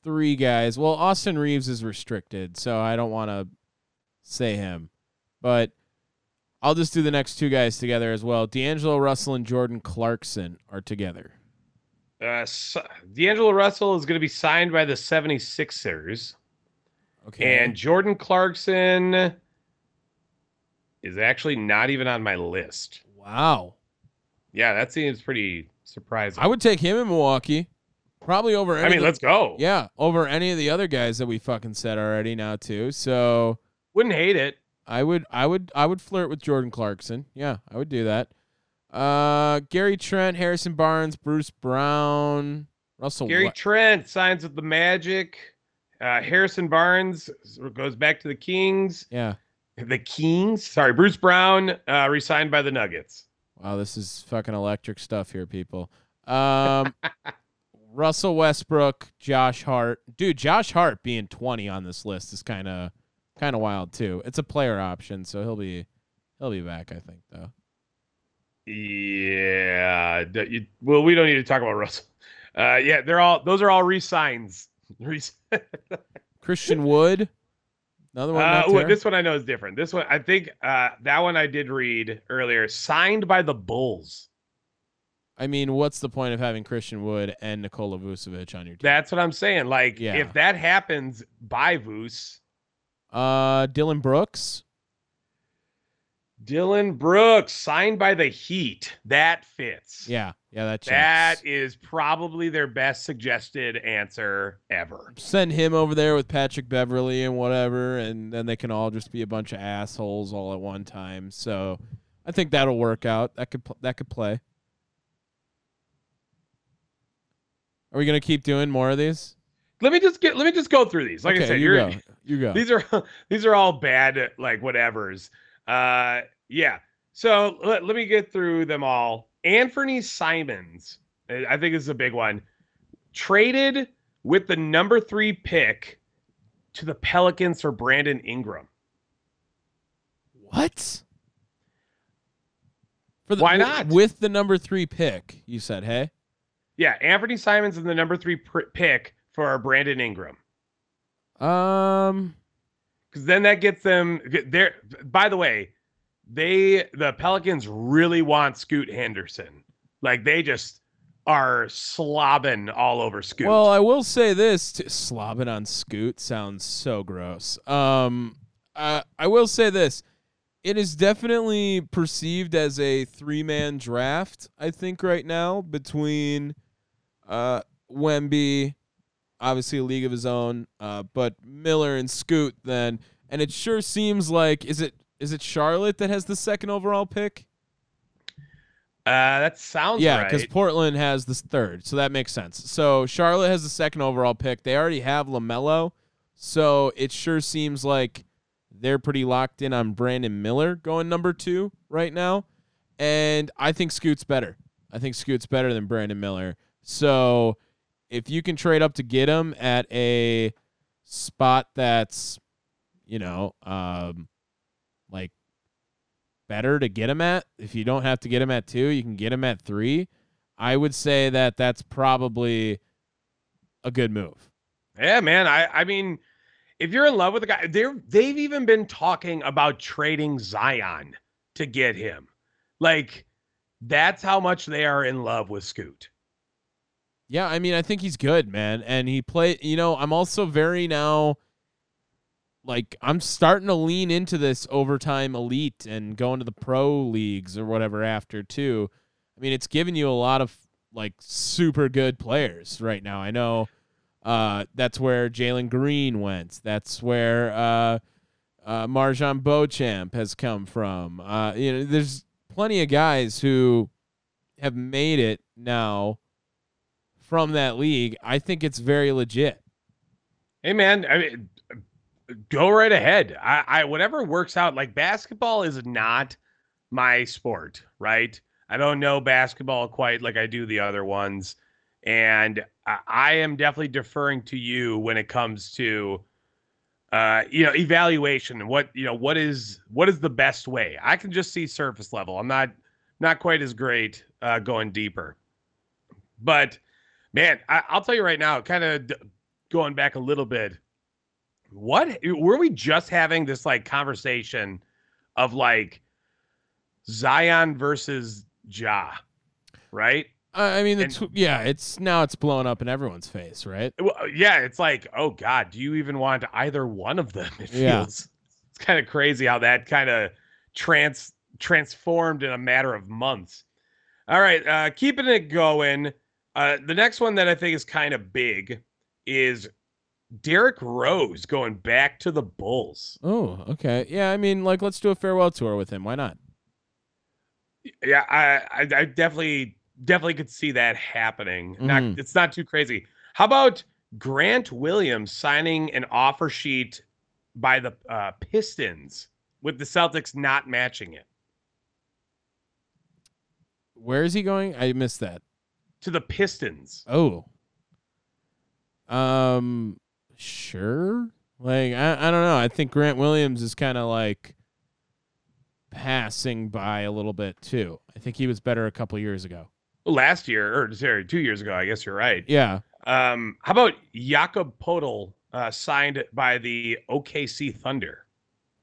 three guys. Well, Austin Reaves is restricted, so I don't want to say him, but I'll just do the next two guys together as well. D'Angelo Russell and Jordan Clarkson are together. Uh, so, D'Angelo Russell is going to be signed by the 76ers. Okay. And Jordan Clarkson is actually not even on my list. wow. Yeah, that seems pretty surprising. I would take him in Milwaukee. Probably over any I mean, the- let's go. Yeah, over any of the other guys that we fucking said already now too. So Wouldn't hate it. I would I would I would flirt with Jordan Clarkson. Yeah, I would do that. Uh Gary Trent, Harrison Barnes, Bruce Brown, Russell Gary Wa- Trent signs with the Magic. Uh, Harrison Barnes goes back to the Kings. Yeah. The Kings. Sorry, Bruce Brown uh, resigned by the Nuggets. Wow, this is fucking electric stuff here, people. Um Russell Westbrook, Josh Hart. Dude, Josh Hart being 20 on this list is kind of kind of wild too. It's a player option, so he'll be he'll be back, I think, though. Yeah. you- well, we don't need to talk about Russell. Uh, yeah, they're all those are all resigns. Res- Christian Wood. Another one. uh, ooh, this one I know is different. This one I think uh, that one I did read earlier. Signed by the Bulls. I mean, what's the point of having Christian Wood and Nikola Vucevic on your team? That's what I'm saying. Like Yeah. if that happens by Voos, Uh, Dillon Brooks. Dillon Brooks signed by the Heat. That fits. Yeah, yeah, that That is probably their best suggested answer ever. Send him over there with Patrick Beverley and whatever, and then they can all just be a bunch of assholes all at one time. So, I think that'll work out. That could that could play. Are we gonna keep doing more of these? Let me just get let me just go through these. Like okay, I said, you you're go. You go. these are these are all bad like whatevers. Uh yeah. So let, let me get through them all. Anthony Simons, I think this is a big one. Traded with the number 3 pick to the Pelicans for Brandon Ingram. what? For Why not? With the number three pick, you said, hey. Yeah, Anthony Simons is the number 3 pr- pick for Brandon Ingram. Um. Because then that gets them there. By the way, they the Pelicans really want Scoot Henderson. Like they just are slobbing all over Scoot. Well, I will say this: t- slobbing on Scoot sounds so gross. Um, I will say this: it is definitely perceived as a three-man draft. I think right now between uh, Wemby, obviously a league of his own, uh, but Miller and Scoot. Then, and it sure seems like is it is it Charlotte that has the second overall pick? uh, that sounds Yeah, right. because Portland has the third, so that makes sense. So Charlotte has the second overall pick. They already have LaMelo, so it sure seems like they're pretty locked in on Brandon Miller going number two right now. And I think Scoot's better. I think Scoot's better than Brandon Miller. So if you can trade up to get him at a spot that's, you know, um, like better to get him at. If you don't have to get him at two, you can get him at three. I would say that that's probably a good move. yeah, man. I I mean, if you're in love with the guy, they're they've even been talking about trading Zion to get him. Like that's how much they are in love with Scoot. Yeah, I mean, I think he's good, man. And he played, you know, I'm also very now like I'm starting to lean into this overtime elite and going to the pro leagues or whatever after too. I mean, it's given you a lot of like super good players right now. I know uh, that's where Jalen Green went. That's where uh, uh, MarJon Beauchamp has come from. Uh, you know, there's plenty of guys who have made it now from that league. I think it's very legit. Hey man, I mean, go right ahead. I, I whatever works out. Like basketball is not my sport, right? I don't know basketball quite like I do the other ones, and I, I am definitely deferring to you when it comes to, uh, you know, evaluation and what you know what is what is the best way. I can just see surface level. I'm not not quite as great uh, going deeper, but man, I, I'll tell you right now, kind of d- going back a little bit, what were we just having this like conversation of like Zion versus Ja, right? I I mean, And- tw- yeah, it's now it's blown up in everyone's face, right? Well, yeah, it's like, oh God, do you even want either one of them? It Yeah. feels it's kind of crazy how that kind of trans transformed in a matter of months. All right, uh, keeping it going. Uh, the next one that I think is kind of big is Derrick Rose going back to the Bulls. Oh, okay. Yeah, I mean, like, let's do a farewell tour with him. Why not? Yeah, I, I, I definitely, definitely could see that happening. Not, Mhm. it's not too crazy. How about Grant Williams signing an offer sheet by the uh, Pistons with the Celtics not matching it Where is he going? I missed that. To the Pistons? Oh. Um, sure. Like, I, I don't know. I think Grant Williams is kind of like passing by a little bit too. I think he was better a couple years ago. Last year, or sorry, two years ago, I guess you're right. Yeah. Um, how about Jakob Poeltl uh, signed by the OKC Thunder?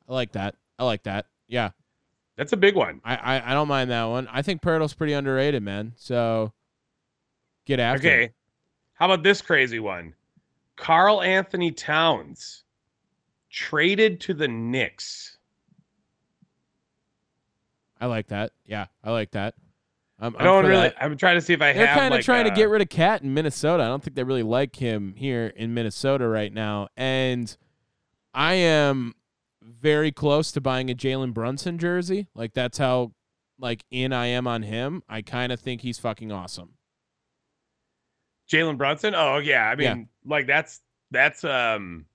I like that. I like that. Yeah. That's a big one. I, I, I don't mind that one. I think Poeltl's pretty underrated, man. So get after Okay. it. How about this crazy one? Karl Anthony Towns traded to the Knicks. I like that. Yeah, I like that. I'm, I don't for really. that. I'm trying to see if I have. They're kind of like, trying uh, to get rid of KAT in Minnesota. I don't think they really like him here in Minnesota right now. And I am very close to buying a Jalen Brunson jersey. Like that's how like in I am on him. I kind of think he's fucking awesome. Jalen Brunson. Oh yeah. I mean, Yeah. like that's that's um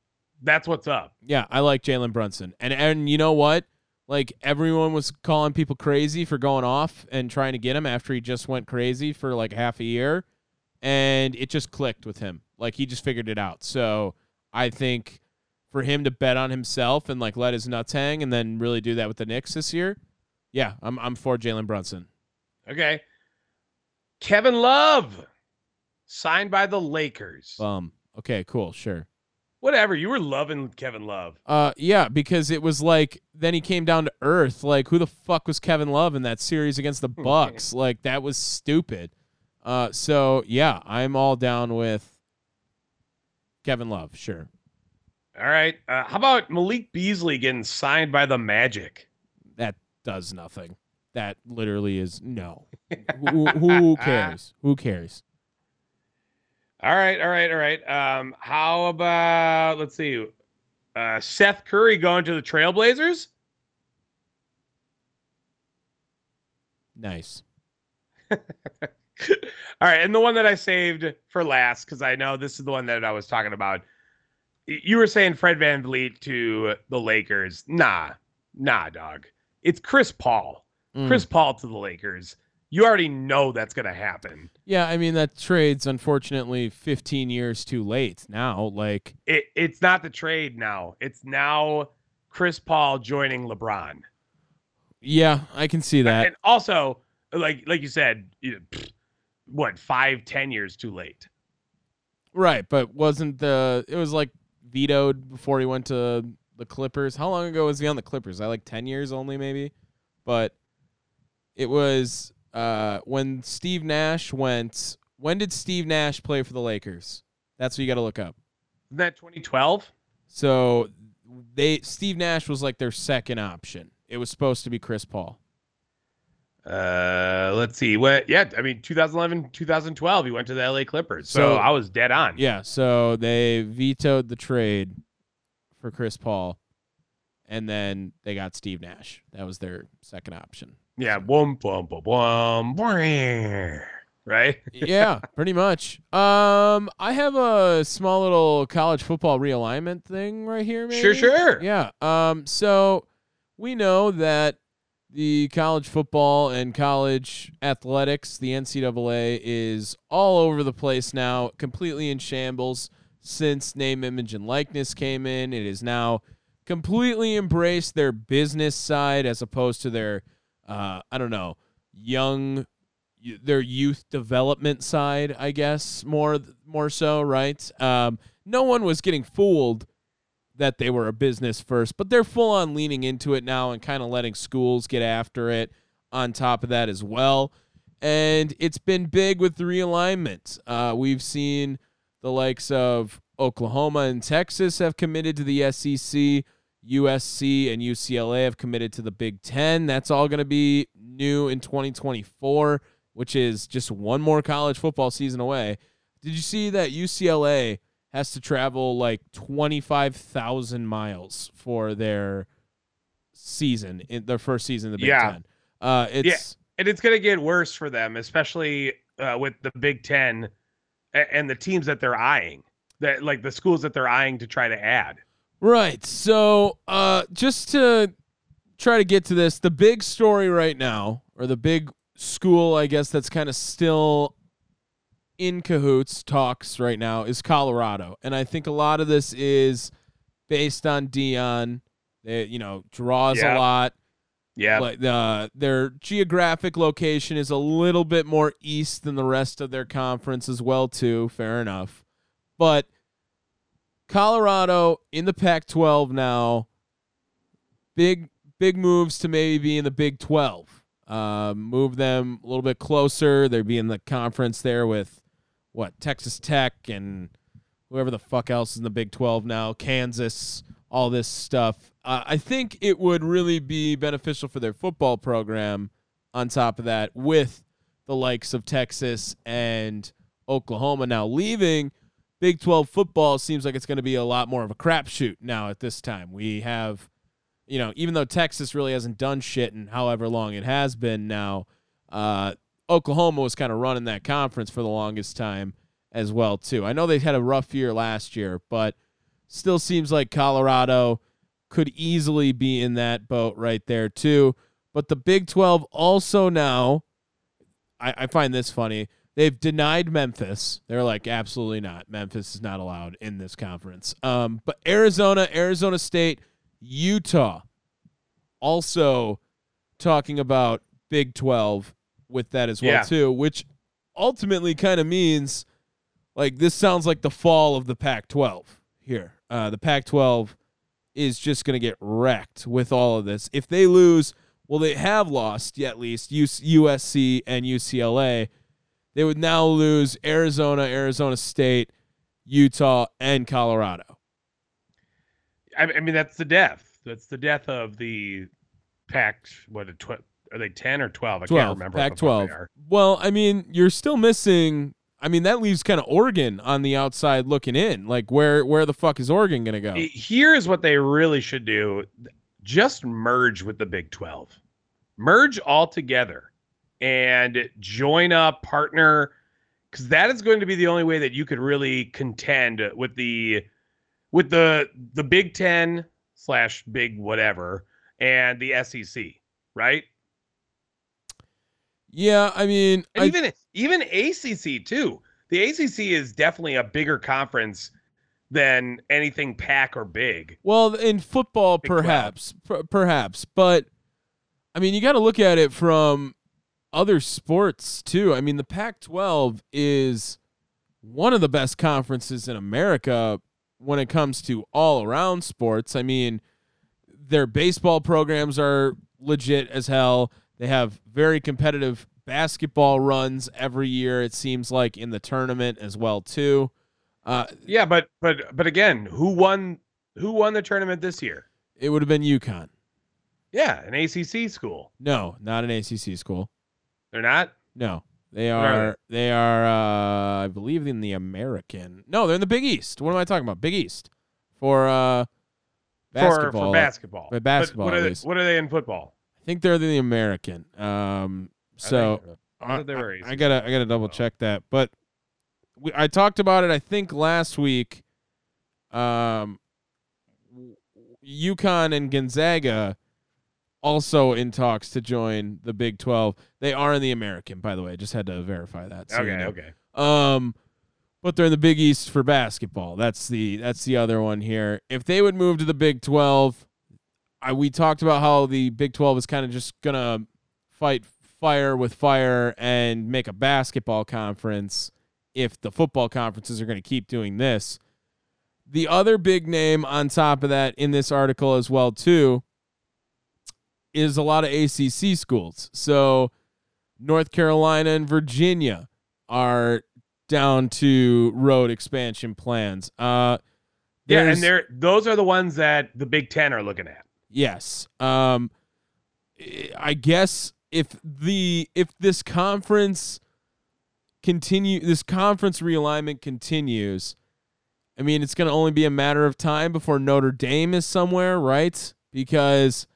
that's what's up. Yeah, I like Jalen Brunson. And and you know what? Like everyone was calling people crazy for going off and trying to get him after he just went crazy for like half a year. And it just clicked with him. Like he just figured it out. So I think for him to bet on himself and like let his nuts hang and then really do that with the Knicks this year, yeah, I'm I'm for Jalen Brunson. Okay. Kevin Love signed by the Lakers. Um, okay, cool, sure. Whatever. You were loving Kevin Love. Uh, yeah, because it was like then he came down to earth. Like, who the fuck was Kevin Love in that series against the Bucks? like, that was stupid. Uh, so yeah, I'm all down with Kevin Love. Sure. All right. Uh, how about Malik Beasley getting signed by the Magic? That does nothing. That literally is no. who, who cares? Who cares? All right, all right, all right. Um, how about let's see, uh, Seth Curry going to the Trailblazers? Nice. all right, and the one that I saved for last because I know this is the one that I was talking about. You were saying Fred VanVleet to the Lakers. Nah, nah, dog. It's Chris Paul. Mm. Chris Paul to the Lakers. You already know that's gonna happen. Yeah, I mean that trade's unfortunately 15 years too late now. Like, It, it's not the trade now. It's now Chris Paul joining LeBron. yeah, I can see that. And also, like like you said, you know, pfft, what five, ten years too late. Right, but wasn't the it was like vetoed before he went to the Clippers? How long ago was he on the Clippers? I like 10 years only maybe. But it was uh when Steve Nash went when did Steve Nash play for the Lakers? That's what you got to look up. Isn't that 2012? So they Steve Nash was like their second option. It was supposed to be Chris Paul. Uh, let's see. What? Yeah, I mean, 2011, 2012, he went to the LA Clippers. So, So- I was dead on. Yeah, so they vetoed the trade for Chris Paul, and then they got Steve Nash. That was their second option. Yeah. Boom, boom, boom, boom. Right. yeah, pretty much. Um, I have a small little college football realignment thing right here. Maybe? Sure, sure. Yeah. Um. So we know that the college football and college athletics, the NCAA, is all over the place now, completely in shambles since name, image, and likeness came in. It is now completely embraced their business side as opposed to their, uh, I don't know, young, their youth development side, I guess more more so, right? Um, no one was getting fooled that they were a business first, but they're full on leaning into it now and kind of letting schools get after it on top of that as well. And it's been big with the realignment. Uh, we've seen the likes of Oklahoma and Texas have committed to the SEC. USC and UCLA have committed to the Big Ten. That's all going to be new in 2024, which is just one more college football season away. Did you see that UCLA has to travel like 25,000 miles for their season, in their first season in the Big Yeah. Ten? Uh, it's and it's going to get worse for them, especially uh, with the Big Ten and the teams that they're eyeing, that like the schools that they're eyeing to try to add. Right. So, uh, just to try to get to this, the big story right now, or the big school, I guess, that's kind of still in cahoots talks right now is Colorado, and I think a lot of this is based on Deion. They, you know, draws Yeah. a lot. Yeah, Like uh, their geographic location is a little bit more east than the rest of their conference as well, too. Fair enough, but Colorado in the Pac-12 now. Big big moves to maybe be in the Big 12. Um, move them a little bit closer. They'd be in the conference there with what Texas Tech and whoever the fuck else is in the Big 12 now, Kansas, all this stuff. Uh, I think it would really be beneficial for their football program. On top of that, with the likes of Texas and Oklahoma now leaving, Big 12 football seems like it's going to be a lot more of a crapshoot now at this time. We have, you know, even though Texas really hasn't done shit in however long it has been now, uh, Oklahoma was kind of running that conference for the longest time as well too. I know they had a rough year last year, but still seems like Colorado could easily be in that boat right there too. But the Big 12 also now, I, I find this funny. They've denied Memphis. They're like, absolutely not. Memphis is not allowed in this conference. Um, but Arizona, Arizona State, Utah, also talking about Big 12 with that as well Yeah. too, which ultimately kind of means like this sounds like the fall of the Pac-12 here. Uh, the Pac-12 is just going to get wrecked with all of this. If they lose, well, they have lost at least USC and UCLA. They would now lose Arizona, Arizona State, Utah, and Colorado. I, I mean that's the death. That's the death of the Pac. What a tw- are they ten or twelve? I can't remember. what Pac-12. Well, I mean, you're still missing. I mean, that leaves kind of Oregon on the outside looking in. Like, where where the fuck is Oregon gonna go? Here's what they really should do: just merge with the Big Twelve, merge all together, and join up, partner, because that is going to be the only way that you could really contend with the with the the Big Ten slash Big whatever and the SEC, right? Yeah, I mean, I, even even ACC too. The ACC is definitely a bigger conference than anything Pac or Big. Well, in football, Big perhaps, per- perhaps, but I mean, you got to look at it from other sports too. I mean, the Pac-12 is one of the best conferences in America when it comes to all-around sports. I mean, their baseball programs are legit as hell. They have very competitive basketball runs every year. It seems like in the tournament as well too. Uh, Yeah, but but but again, who won who won the tournament this year? it would have been UConn. Yeah, an ACC school. No, not an ACC school. They're not. No, they are are. They are. Uh, I believe in the American. No, they're in the Big East. What am I talking about? Big East for uh, basketball. For, for basketball. For But basketball, what are, they, what are they in football? I think they're the American. Um, so I, I- I gotta I gotta double check that. But we, I talked about it. I think last week. Um, UConn and Gonzaga also in talks to join the Big Twelve. They are in the American, by the way. I just had to verify that. so you okay, know. okay. Um, but they're in the Big East for basketball. That's the that's the other one here. If they would move to the Big Twelve, I we talked about how the Big Twelve is kind of just gonna fight fire with fire and make a basketball conference. If the football conferences are going to keep doing this, the other big name on top of that in this article as well too is a lot of ACC schools. So North Carolina and Virginia are down to road expansion plans. Uh Yeah, and they're those are the ones that the Big Ten are looking at. Yes. Um I guess if the if this conference continue this conference realignment continues, I mean it's going to only be a matter of time before Notre Dame is somewhere, right? Because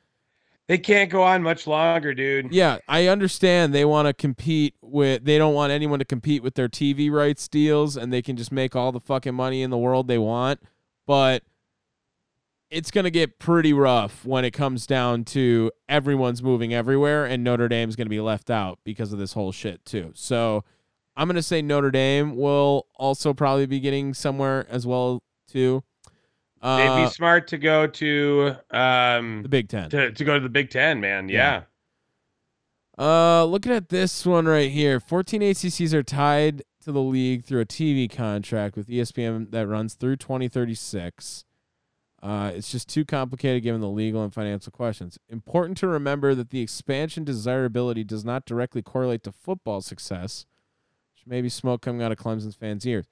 They can't go on much longer, dude. yeah, I understand they want to compete with they don't want anyone to compete with their TV rights deals and they can just make all the fucking money in the world they want, but it's going to get pretty rough when it comes down to everyone's moving everywhere and Notre Dame's going to be left out because of this whole shit too. So, I'm going to say Notre Dame will also probably be getting somewhere as well too. They'd Uh, be smart to go to um the Big 10. to, to go to the Big Ten, man. Yeah. Yeah. Uh, looking at this one right here, 14 ACCs are tied to the league through a TV contract with ESPN that runs through 2036. Uh, it's just too complicated given the legal and financial questions. Important to remember that the expansion desirability does not directly correlate to football success, which may be smoke coming out of Clemson's fans' ears.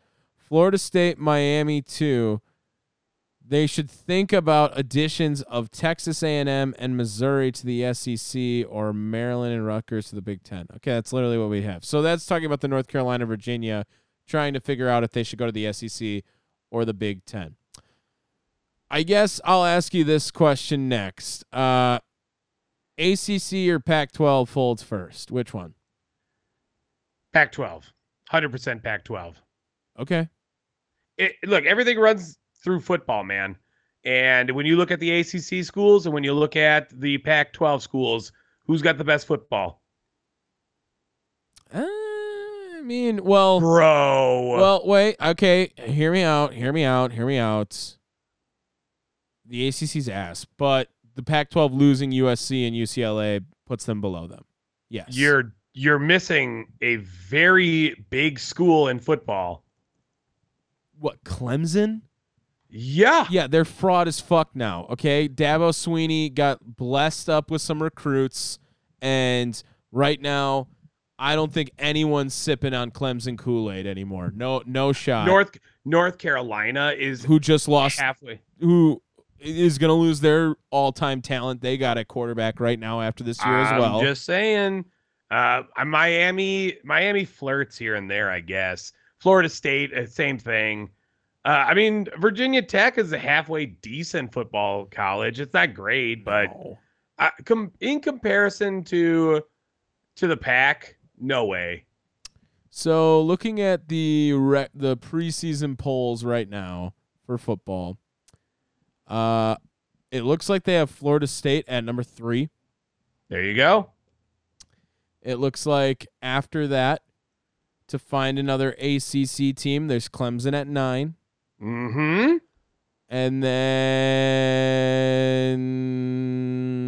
Florida State, Miami, too. They should think about additions of Texas A&M and Missouri to the SEC or Maryland and Rutgers to the Big Ten. Okay, that's literally what we have. So that's talking about the North Carolina, Virginia, trying to figure out if they should go to the SEC or the Big Ten. I guess I'll ask you this question next. Uh, ACC or Pac-12 folds first? Which one? Pac-12. 100% Pac-12. Okay. It, look, everything runs through football, man. And when you look at the ACC schools and when you look at the Pac-12 schools, who's got the best football? Uh, I mean, well, Bro. Well, wait. Okay, hear me out. Hear me out. Hear me out. The ACC's ass, but the Pac-12 losing USC and UCLA puts them below them. Yes. you're you're missing a very big school in football. what? Clemson? Yeah. Yeah, they're fraud as fuck now. Okay, Dabo Swinney got blessed up with some recruits, and right now, I don't think anyone's sipping on Clemson Kool Aid anymore. No, no shot. North North Carolina is who just lost halfway. who is going to lose their all-time talent they got a quarterback right now after this year as well. I'm just saying. Uh, Miami, Miami flirts here and there, I guess. Florida State, uh, same thing. Uh, I mean, Virginia Tech is a halfway decent football college. It's not great, but No. uh, com- in comparison to to the pack, no way. So looking at the re- the preseason polls right now for football, uh, it looks like they have Florida State at number three. There you go. It looks like after that, to find another ACC team, there's Clemson at nine, Mm-hmm. and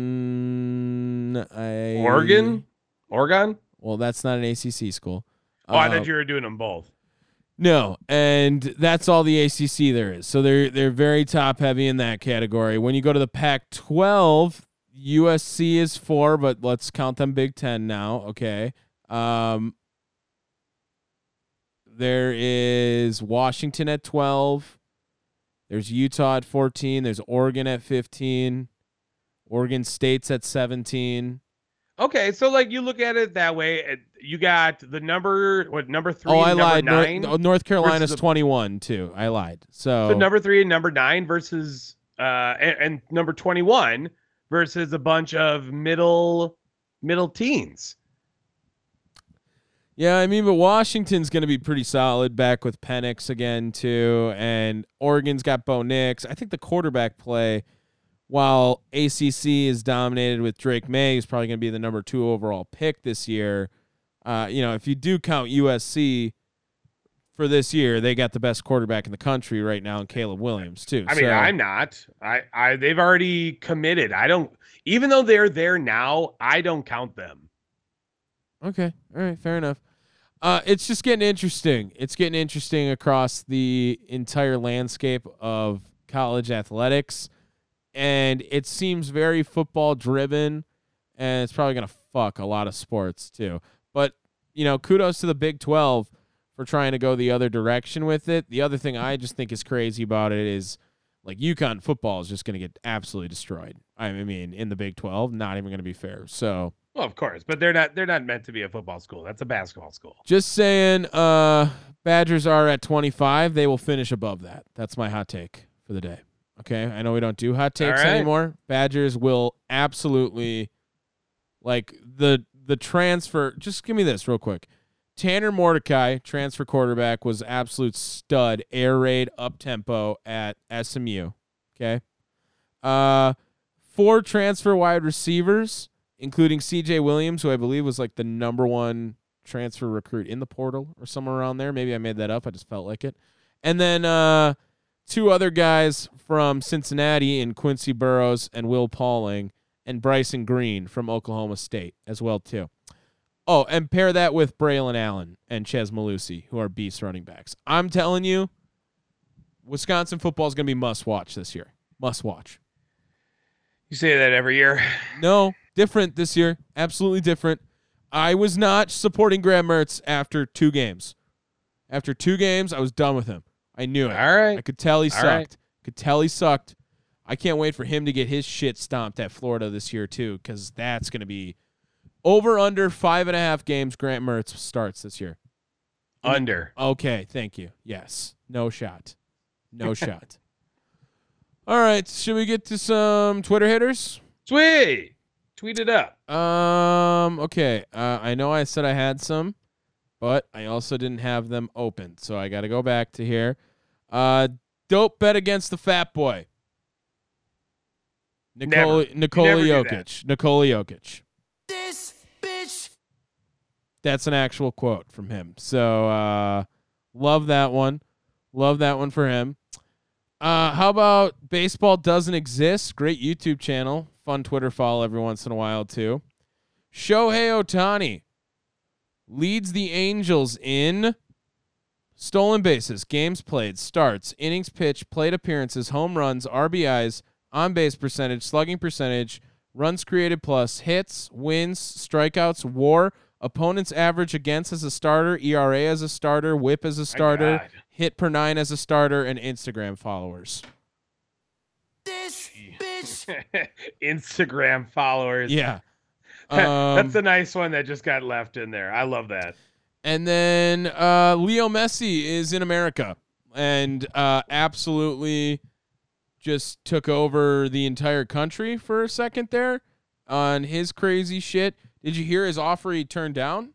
then I Oregon, Oregon. Well, that's not an ACC school. Oh, I Uh, thought you were doing them both. No, and that's all the ACC there is. So they're they're very top heavy in that category. When you go to the Pac-12, USC is four, but let's count them Big Ten now. Okay. Um, there is Washington at twelve. There's Utah at fourteen. There's Oregon at fifteen. Oregon State's at 17. Okay, so like you look at it that way, you got the number what number three, Oh, I and number lied. North, nine. no, North Carolina's the- 21 too. I lied. So, So number three and number nine versus uh and, and number twenty one versus a bunch of middle middle teens. Yeah, I mean, but Washington's going to be pretty solid back with Penix again too, and Oregon's got Bo Nix. I think the quarterback play, while ACC is dominated with Drake Maye, who's probably going to be the number two overall pick this year. Uh, you know, if you do count USC for this year, they got the best quarterback in the country right now, in Caleb Williams too. I mean, So- I'm not. I I they've already committed. I don't even though they're there now, I don't count them. Okay. All right. Fair enough. Uh, it's just getting interesting. It's getting interesting across the entire landscape of college athletics. And it seems very football driven. And it's probably going to fuck a lot of sports too. But, you know, kudos to the Big 12 for trying to go the other direction with it. The other thing I just think is crazy about it is like UConn football is just going to get absolutely destroyed. I mean, in the Big 12, not even going to be fair. So, Well, of course, but they're not they're not meant to be a football school. That's a basketball school. Just saying, uh, Badgers are at 25. They will finish above that. That's my hot take for the day. Okay. I know we don't do hot takes right. anymore. Badgers will absolutely like the the transfer. Just give me this real quick. Tanner Mordecai, transfer quarterback, was absolute stud, air raid, up tempo at SMU. Okay. Uh, four transfer wide receivers, including CJ Williams, who I believe was like the number one transfer recruit in the portal or somewhere around there. Maybe I made that up. I just felt like it. And then uh, two other guys from Cincinnati in Quincy Burroughs and Will Pauling and Bryson Green from Oklahoma State as well too. Oh, and pair that with Braylon Allen and Chez Mellusi, who are beast running backs. I'm telling you, Wisconsin football is going to be must watch this year. Must watch. You say that every year. No, different this year. Absolutely different. I was not supporting Graham Mertz after two games. After two games, I was done with him. I knew it. All right. I could tell he All sucked. right. Could tell he sucked. I can't wait for him to get his shit stomped at Florida this year too, because that's going to be over under five and a half games. Grant Mertz starts this year. Under. Okay, thank you. Yes, no shot, no shot. All right, should we get to some Twitter hitters? Sweet. Tweet it up. Um. Okay. Uh, I know I said I had some, but I also didn't have them open, so I got to go back to here. Uh, dope bet against the fat boy. Nikola Never. Nikola never do that. Jokic. Nikola Jokic. This bitch. That's an actual quote from him. So uh, love that one. Love that one for him. Uh, how about baseball doesn't exist? Great YouTube channel. Fun Twitter follow every once in a while too. Shohei Ohtani leads the Angels in stolen bases, games played, starts, innings pitched, plate appearances, home runs, RBIs, on base percentage, slugging percentage, runs created plus, hits, wins, strikeouts, WAR, opponents average against as a starter, ERA as a starter, WHIP as a starter, hit per nine as a starter, and Instagram followers. This bitch. Instagram followers. Yeah. That's Um, a nice one that just got left in there. I love that. And then uh, Leo Messi is in America and uh, absolutely just took over the entire country for a second there on his crazy shit. Did you hear his offer he turned down?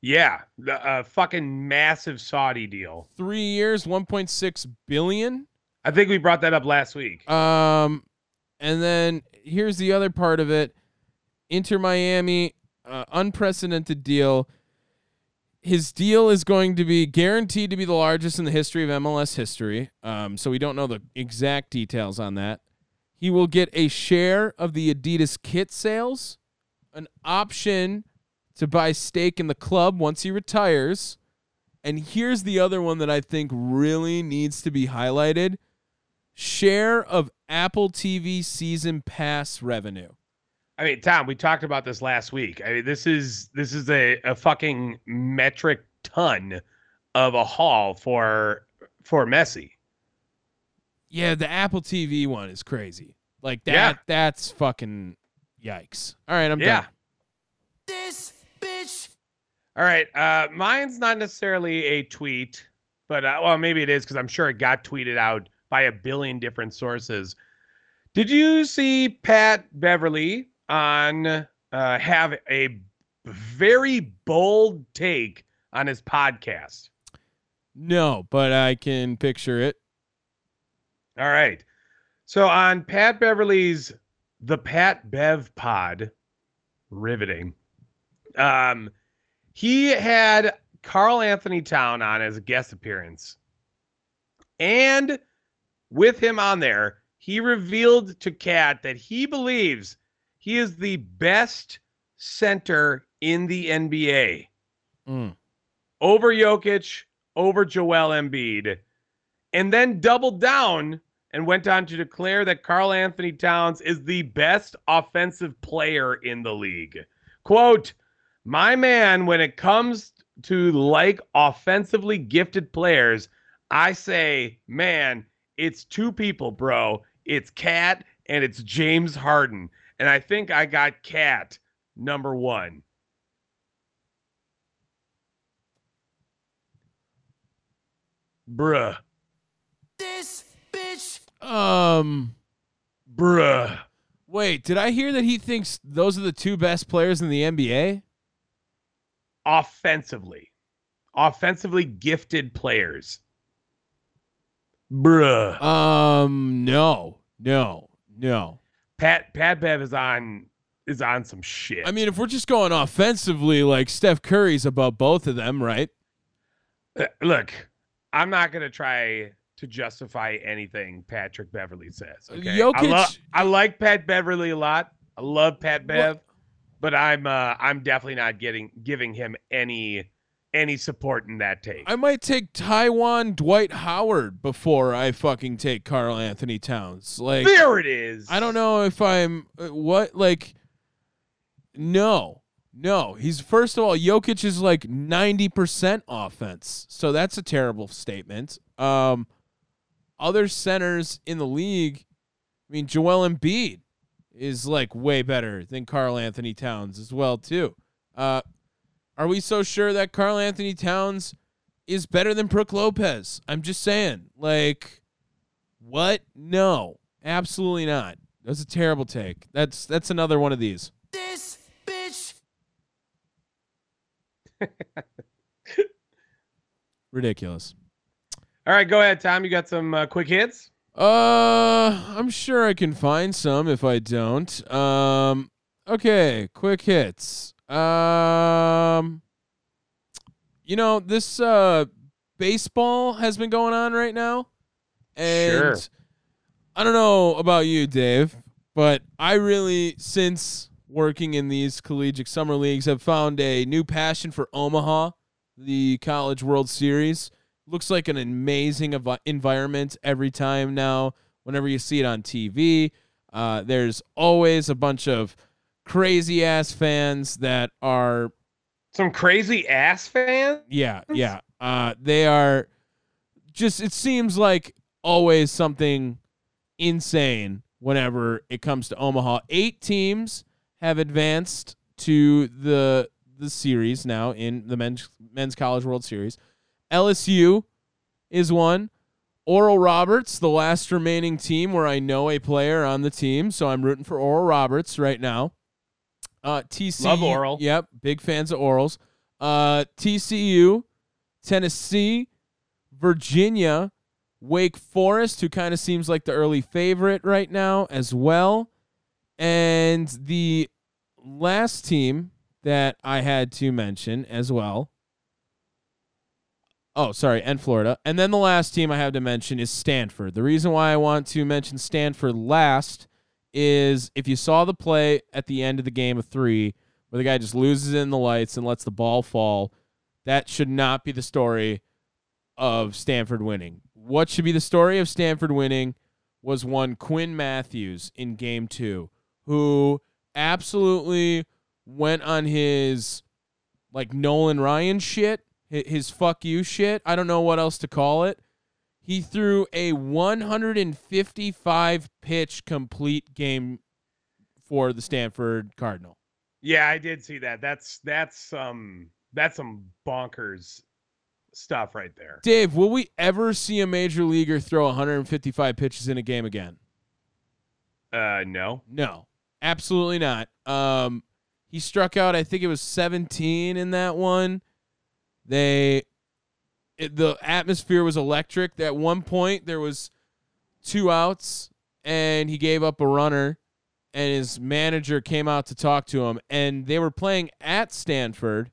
Yeah, the uh, fucking massive Saudi deal. Three years, 1.6 billion. I think we brought that up last week. Um, and then here's the other part of it: Inter Miami, uh, unprecedented deal. His deal is going to be guaranteed to be the largest in the history of MLS history. Um, so we don't know the exact details on that. He will get a share of the Adidas kit sales, an option to buy stake in the club once he retires. And here's the other one that I think really needs to be highlighted share of Apple TV season pass revenue. I mean, Tom, we talked about this last week. I mean, this is this is a, a fucking metric ton of a haul for for Messi. Yeah, the Apple TV one is crazy. Like that. Yeah. That's fucking yikes. All right, I'm Yeah. done. This bitch. All right. Uh, mine's not necessarily a tweet, but uh, well, maybe it is because I'm sure it got tweeted out by a billion different sources. Did you see Pat Beverley on uh, have a very bold take on his podcast? No, but I can picture it. All right. So on Pat Beverley's The Pat Bev Pod, riveting. Um, he had Karl Anthony Town on as a guest appearance. And with him on there, he revealed to KAT that he believes he is the best center in the NBA Mm. over Jokic, over Joel Embiid, and then doubled down and went on to declare that Karl Anthony Towns is the best offensive player in the league. Quote, my man, when it comes to like offensively gifted players, I say, man, it's two people, bro. It's KAT and it's James Harden. And I think I got KAT number one. Bruh. This. Um, Bruh. wait, did I hear that he thinks those are the two best players in the NBA? Offensively. Offensively gifted players. Bruh. Um, no, no, no. Pat Pat Bev is on is on some shit. I mean, if we're just going offensively, like Steph Curry's above both of them, right? Uh, look, I'm not gonna try to justify anything Patrick Beverley says. Okay. I, lo- I like Pat Beverley a lot. I love Pat Bev, but I'm uh I'm definitely not getting giving him any any support in that take. I might take Taiwan Dwight Howard before I fucking take Karl Anthony Towns. Like, there it is. I don't know if I'm uh, what like. No, no. He's first of all, Jokic is like ninety percent offense, so that's a terrible statement. Um, other centers in the league, I mean, Joel Embiid is like way better than Karl Anthony Towns as well too. Uh, are we so sure that Karl Anthony Towns is better than Brook Lopez? I'm just saying, like, what? No, absolutely not. That's a terrible take. That's that's another one of these. This bitch. Ridiculous. All right, go ahead, Tom. You got some uh, quick hits? Uh, I'm sure I can find some if I don't. Um, okay, quick hits. Um, you know this uh baseball has been going on right now, and Sure. I don't know about you, Dave, but I really since working in these collegiate summer leagues have found a new passion for Omaha, the College World Series looks like an amazing ev- environment every time now. Whenever you see it on tv uh, there's always a bunch of crazy ass fans that are Some crazy ass fans? yeah yeah. Uh, they are just it seems like always something insane whenever it comes to omaha. Eight teams have advanced to the the series now in the men's men's college world series LSU is one. Oral Roberts, the last remaining team where I know a player on the team, so I'm rooting for Oral Roberts right now. Uh, TCU, Love Oral. Yep, big fans of Orals. Uh, TCU, Tennessee, Virginia, Wake Forest, who kind of seems like the early favorite right now as well, and the last team that I had to mention as well Oh, sorry, and Florida. And then the last team I have to mention is Stanford. The reason why I want to mention Stanford last is if you saw the play at the end of the game of three where the guy just loses in the lights and lets the ball fall, that should not be the story of Stanford winning. What should be the story of Stanford winning was one Quinn Matthews in game two, who absolutely went on his like Nolan Ryan shit, hi- his fuck you shit. I don't know what else to call it. He threw a 155 pitch complete game for the Stanford Cardinal. Yeah, I did see that. That's that's some that's some bonkers stuff right there. Dave, will we ever see a major leaguer throw 155 pitches in a game again? Uh, no. No, absolutely not. Um, he struck out. I think it was 17 in that one. They, it, the atmosphere was electric. At one point, there was two outs, and he gave up a runner, and his manager came out to talk to him, and they were playing at Stanford,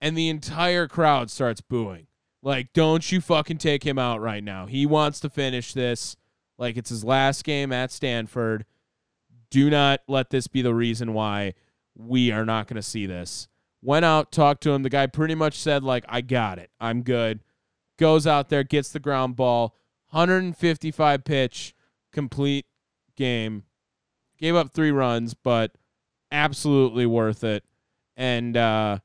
and the entire crowd starts booing. Like, don't you fucking take him out right now. He wants to finish this. Like, it's his last game at Stanford. Do not let this be the reason why we are not going to see this. Went out, talked to him. The guy pretty much said, like, I got it. I'm good. Goes out there, gets the ground ball. 155 pitch, complete game. Gave up three runs, but absolutely worth it. And uh,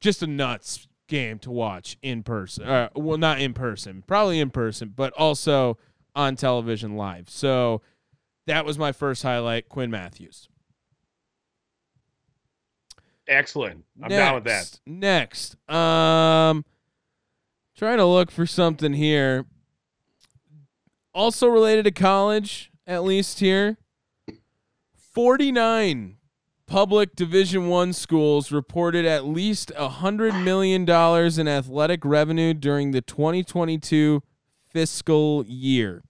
just a nuts game to watch in person. Uh, well, not in person, probably in person, but also on television live. So that was my first highlight, Quinn Matthews. Excellent. I'm down with that. Next, um, trying to look for something here. Also related to college, at least here. Forty-nine public Division One schools reported at least a hundred million dollars in athletic revenue during the 2022 fiscal year.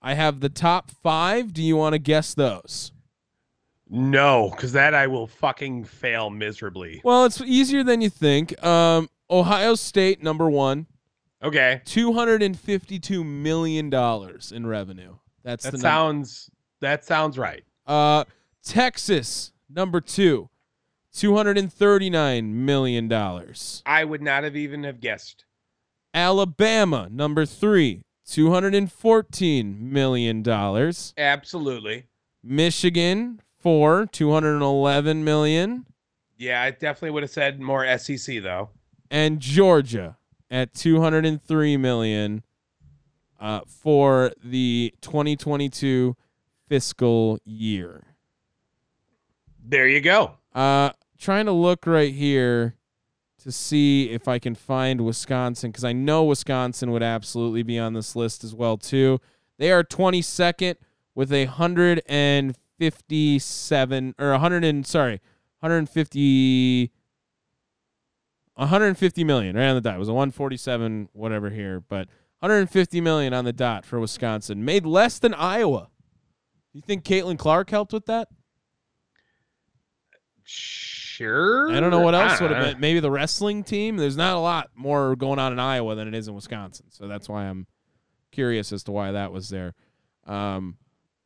I have the top five. Do you want to guess those? No, because that I will fucking fail miserably. Well, it's easier than you think. Um, Ohio State number one, Okay. two hundred and fifty-two million dollars in revenue. That's That sounds that sounds right. Uh, Texas number two, two hundred and thirty-nine million dollars. I would not have even have guessed. Alabama number three, two hundred and fourteen million dollars. Absolutely. Michigan four, two hundred and eleven million. Yeah, I definitely would have said more SEC though. and Georgia at 203 million uh, for the 2022 fiscal year. There you go. Uh, trying to look right here to see if I can find Wisconsin because I know Wisconsin would absolutely be on this list as well too. They are 22nd with a hundred and fifty-seven or hundred and sorry, 150. 150 million right on the dot. It was a 147 whatever here, but 150 million on the dot for Wisconsin. Made less than Iowa. You think Caitlin Clark helped with that? Sure. I don't know what else would have been. Maybe the wrestling team. There's not a lot more going on in Iowa than it is in Wisconsin, so that's why I'm curious as to why that was there. Um,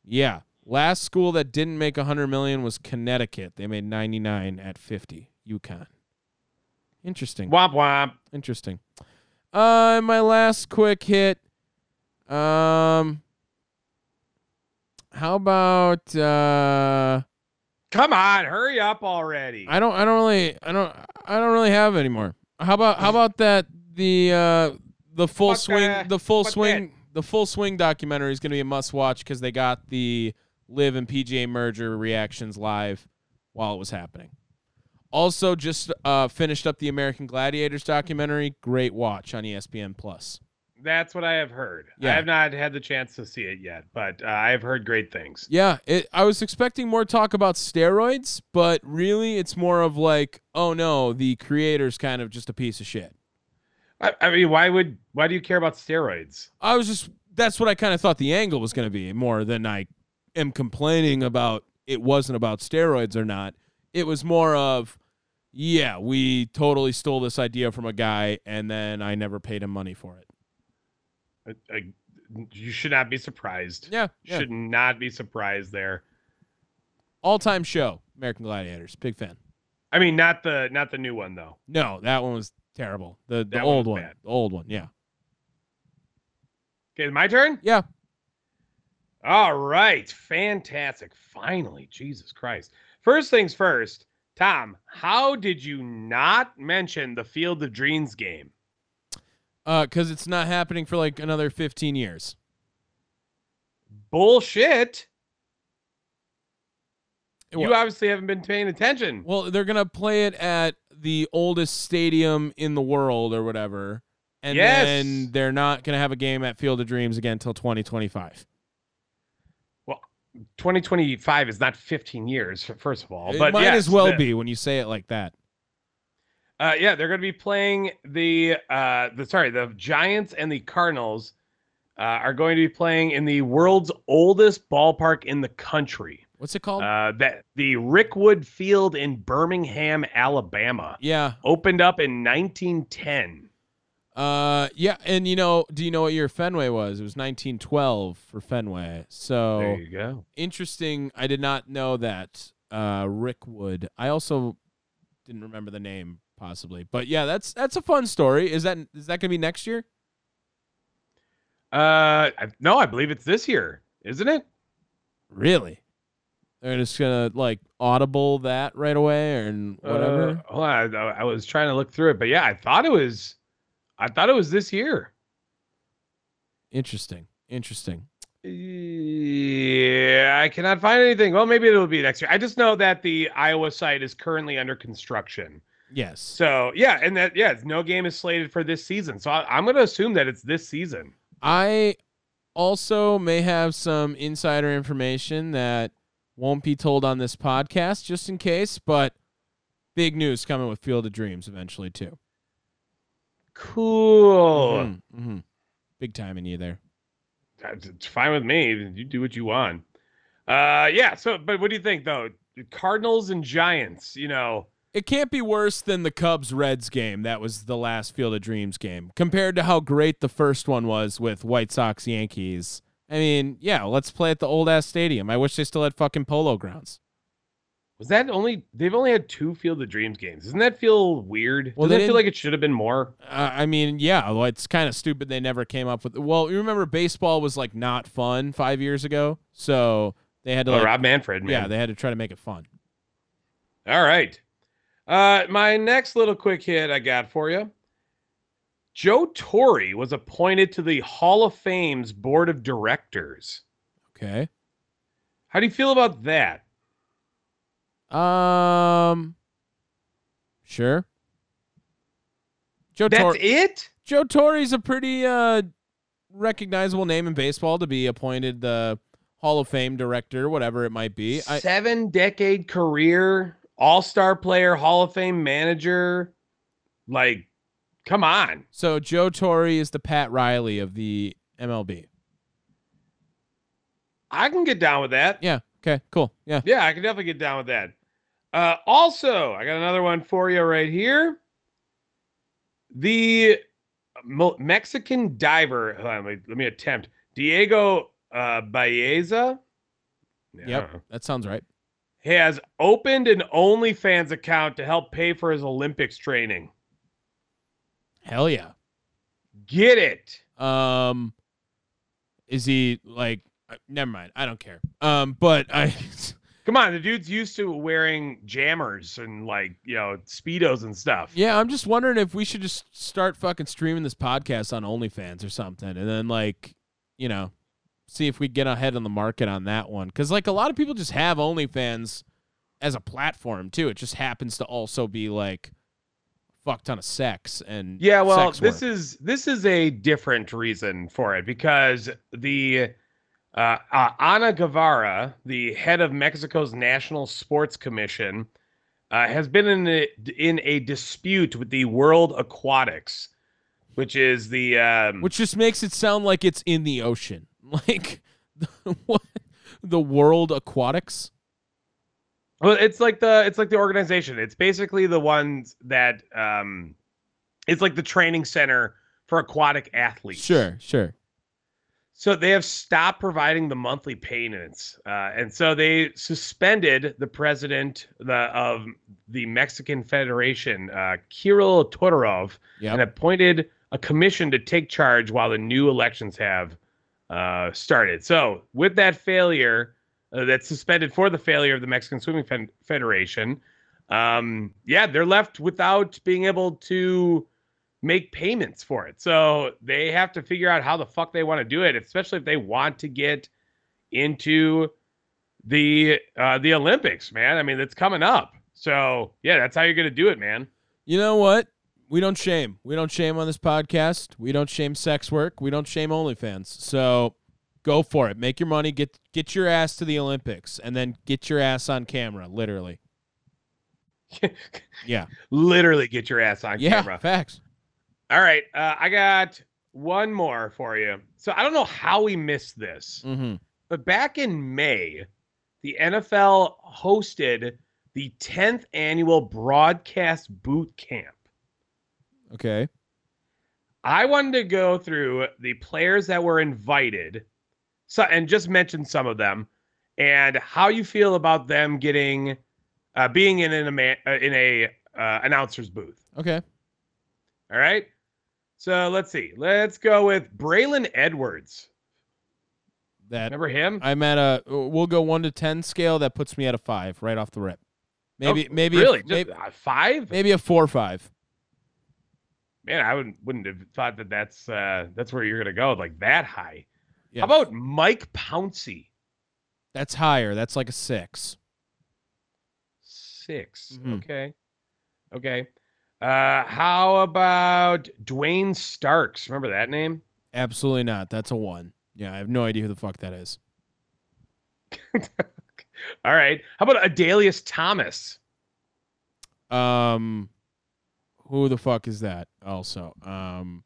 yeah, last school that didn't make 100 million was Connecticut. They made 99 at 50. UConn. Interesting. Womp womp. Interesting. Uh, my last quick hit. Um, how about uh? Come on, hurry up already. I don't I don't really I don't I don't really have anymore. How about how about that the uh the full Fuck swing that. the full Fuck swing the full swing documentary is going to be a must watch cuz they got the Live and PGA merger reactions live while it was happening. Also just uh finished up the American Gladiators documentary, great watch on ESPN Plus. That's what I have heard. Yeah. I have not had the chance to see it yet, but uh, I have heard great things. Yeah, it, I was expecting more talk about steroids, but really it's more of like, oh no, the creator's kind of just a piece of shit. I, I mean, why would why do you care about steroids? I was just that's what I kind of thought the angle was going to be more than I am complaining about it wasn't about steroids or not. It was more of yeah, we totally stole this idea from a guy and then I never paid him money for it. I, I, you should not be surprised. Yeah, yeah. Should not be surprised there. all-time show, American Gladiators. Big fan. I mean, not the not the new one though. No, that one was terrible. The the That old was one. The old one, yeah. Okay, my turn. Yeah. All right, fantastic. Finally, Jesus Christ. First things first, Tom. How did you not mention the Field of Dreams game? Uh, because it's not happening for like another 15 years. Bullshit. You obviously haven't been paying attention. Well, they're gonna play it at the oldest stadium in the world or whatever, and Yes. then they're not gonna have a game at Field of Dreams again until 2025. 2025 is not 15 years, first of all. But it might yes, as well the- be when you say it like that. Uh, yeah, they're going to be playing the uh, the sorry, the Giants and the Cardinals uh, are going to be playing in the world's oldest ballpark in the country. What's it called? Uh, that the Rickwood Field in Birmingham, Alabama, yeah, opened up in 1910. Uh, yeah, and you know, do you know what year Fenway was? It was 1912 for Fenway. So There you go. interesting. I did not know that. Uh, Rick Rickwood. I also didn't remember the name possibly, but yeah, that's that's a fun story. Is that is that gonna be next year? Uh, I- no, I believe it's this year, isn't it? Really? They're just gonna like audible that right away or and whatever. Uh, on, I, I was trying to look through it, but yeah, I thought it was, I thought it was this year. Interesting. Interesting. Yeah, I cannot find anything. Well, maybe it'll be next year. I just know that the Iowa site is currently under construction. Yes. So yeah, and that yeah, no game is slated for this season. So I, I'm going to assume that it's this season. I also may have some insider information that won't be told on this podcast, just in case. But big news coming with Field of Dreams eventually too. Cool. Mhm, mhm. Big time in you there. It's fine with me. You do what you want. Uh, yeah. So, but what do you think though? Cardinals and Giants. You know, It can't be worse than the Cubs Reds game. That was the last Field of Dreams game compared to how great the first one was with White Sox Yankees. I mean, yeah, let's play at the old ass stadium. I wish they still had fucking polo grounds. Was that only? They've only had two Field of Dreams games. Doesn't that feel weird? Well, Doesn't they it feel like it should have been more? Uh, I mean, yeah, well, it's kind of stupid they never came up with. Well, you remember baseball was like not fun five years ago, so they had to Oh, like, Rob Manfred, man. yeah, they had to try to make it fun. All right. Uh, my next little quick hit I got for you. Joe Torre was appointed to the Hall of Fame's board of directors. Okay. How do you feel about that? Um. Sure. Joe That's Torre. it? Joe Torre's a pretty uh recognizable name in baseball to be appointed the Hall of Fame director, whatever it might be. I, Seven decade career, all star player, Hall of Fame manager. Like, come on. so Joe Torre is the Pat Riley of the MLB. I can get down with that. Yeah. Okay. Cool. Yeah. Yeah, I can definitely get down with that. Uh, also, I got another one for you right here. The Mexican diver, on, let, me, let me attempt. Diego uh, Balleza. Yeah, Yep. That sounds right. Has opened an OnlyFans account to help pay for his Olympics training. Hell yeah. Get it. Um, is he like? uh, Never mind. I don't care. Um, but I. Come on, the dude's used to wearing jammers and like, you know, Speedos and stuff. Yeah, I'm just wondering if we should just start fucking streaming this podcast on OnlyFans or something, and then like, you know, see if we get ahead on the market on that one. Because like a lot of people just have OnlyFans as a platform too. It just happens to also be like fuck ton of sex and Yeah, well, this is this is a different reason for it because the uh, uh, Ana Guevara, the head of Mexico's National Sports Commission, uh, has been in a, in a dispute with the World Aquatics, which is the um, which just makes it sound like it's in the ocean, like what the World Aquatics. Well, it's like the it's like the organization. It's basically the ones that um, it's like the training center for aquatic athletes. Sure, sure. So they have stopped providing the monthly payments, uh, and so they suspended the president the, of the Mexican Federation, uh, Kirill Todorov, Yeah. and appointed a commission to take charge while the new elections have uh, started. So with that failure, uh, that's suspended for the failure of the Mexican Swimming Federation, um, yeah, they're left without being able to make payments for it. So they have to figure out how the fuck they want to do it, especially if they want to get into the uh, the Olympics, man. I mean, it's coming up. So yeah, that's how you're gonna do it, man. You know what? We don't shame. We don't shame on this podcast. We don't shame sex work. We don't shame OnlyFans. So go for it. Make your money. Get get your ass to the Olympics, and then get your ass on camera. Literally. Yeah. Literally get your ass on Yeah. camera. Facts. All right, uh, I got one more for you. So I don't know how we missed this, Mm-hmm. but back in May, the NFL hosted the 10th annual broadcast boot camp. Okay. I wanted to go through the players that were invited, so and just mention some of them, and how you feel about them getting, uh, being in an uh, in a uh, announcer's booth. Okay. All right. So let's see. Let's go with Braylon Edwards. That Remember him? I'm at a. We'll go one to ten scale. That puts me at a five right off the rip. Maybe Oh, maybe a- really Just, maybe, uh, five. maybe a four or five. Man, I wouldn't wouldn't have thought that that's uh, that's where you're gonna go like that high. How about Mike Pouncey? That's higher. That's like a six. 6 Mhm. Okay. Okay. Uh, how about Duane Starks? Remember that name? Absolutely not. That's a one. Yeah, I have no idea who the fuck that is. All right. How about Adalius Thomas? Um, who the fuck is that? Also, um,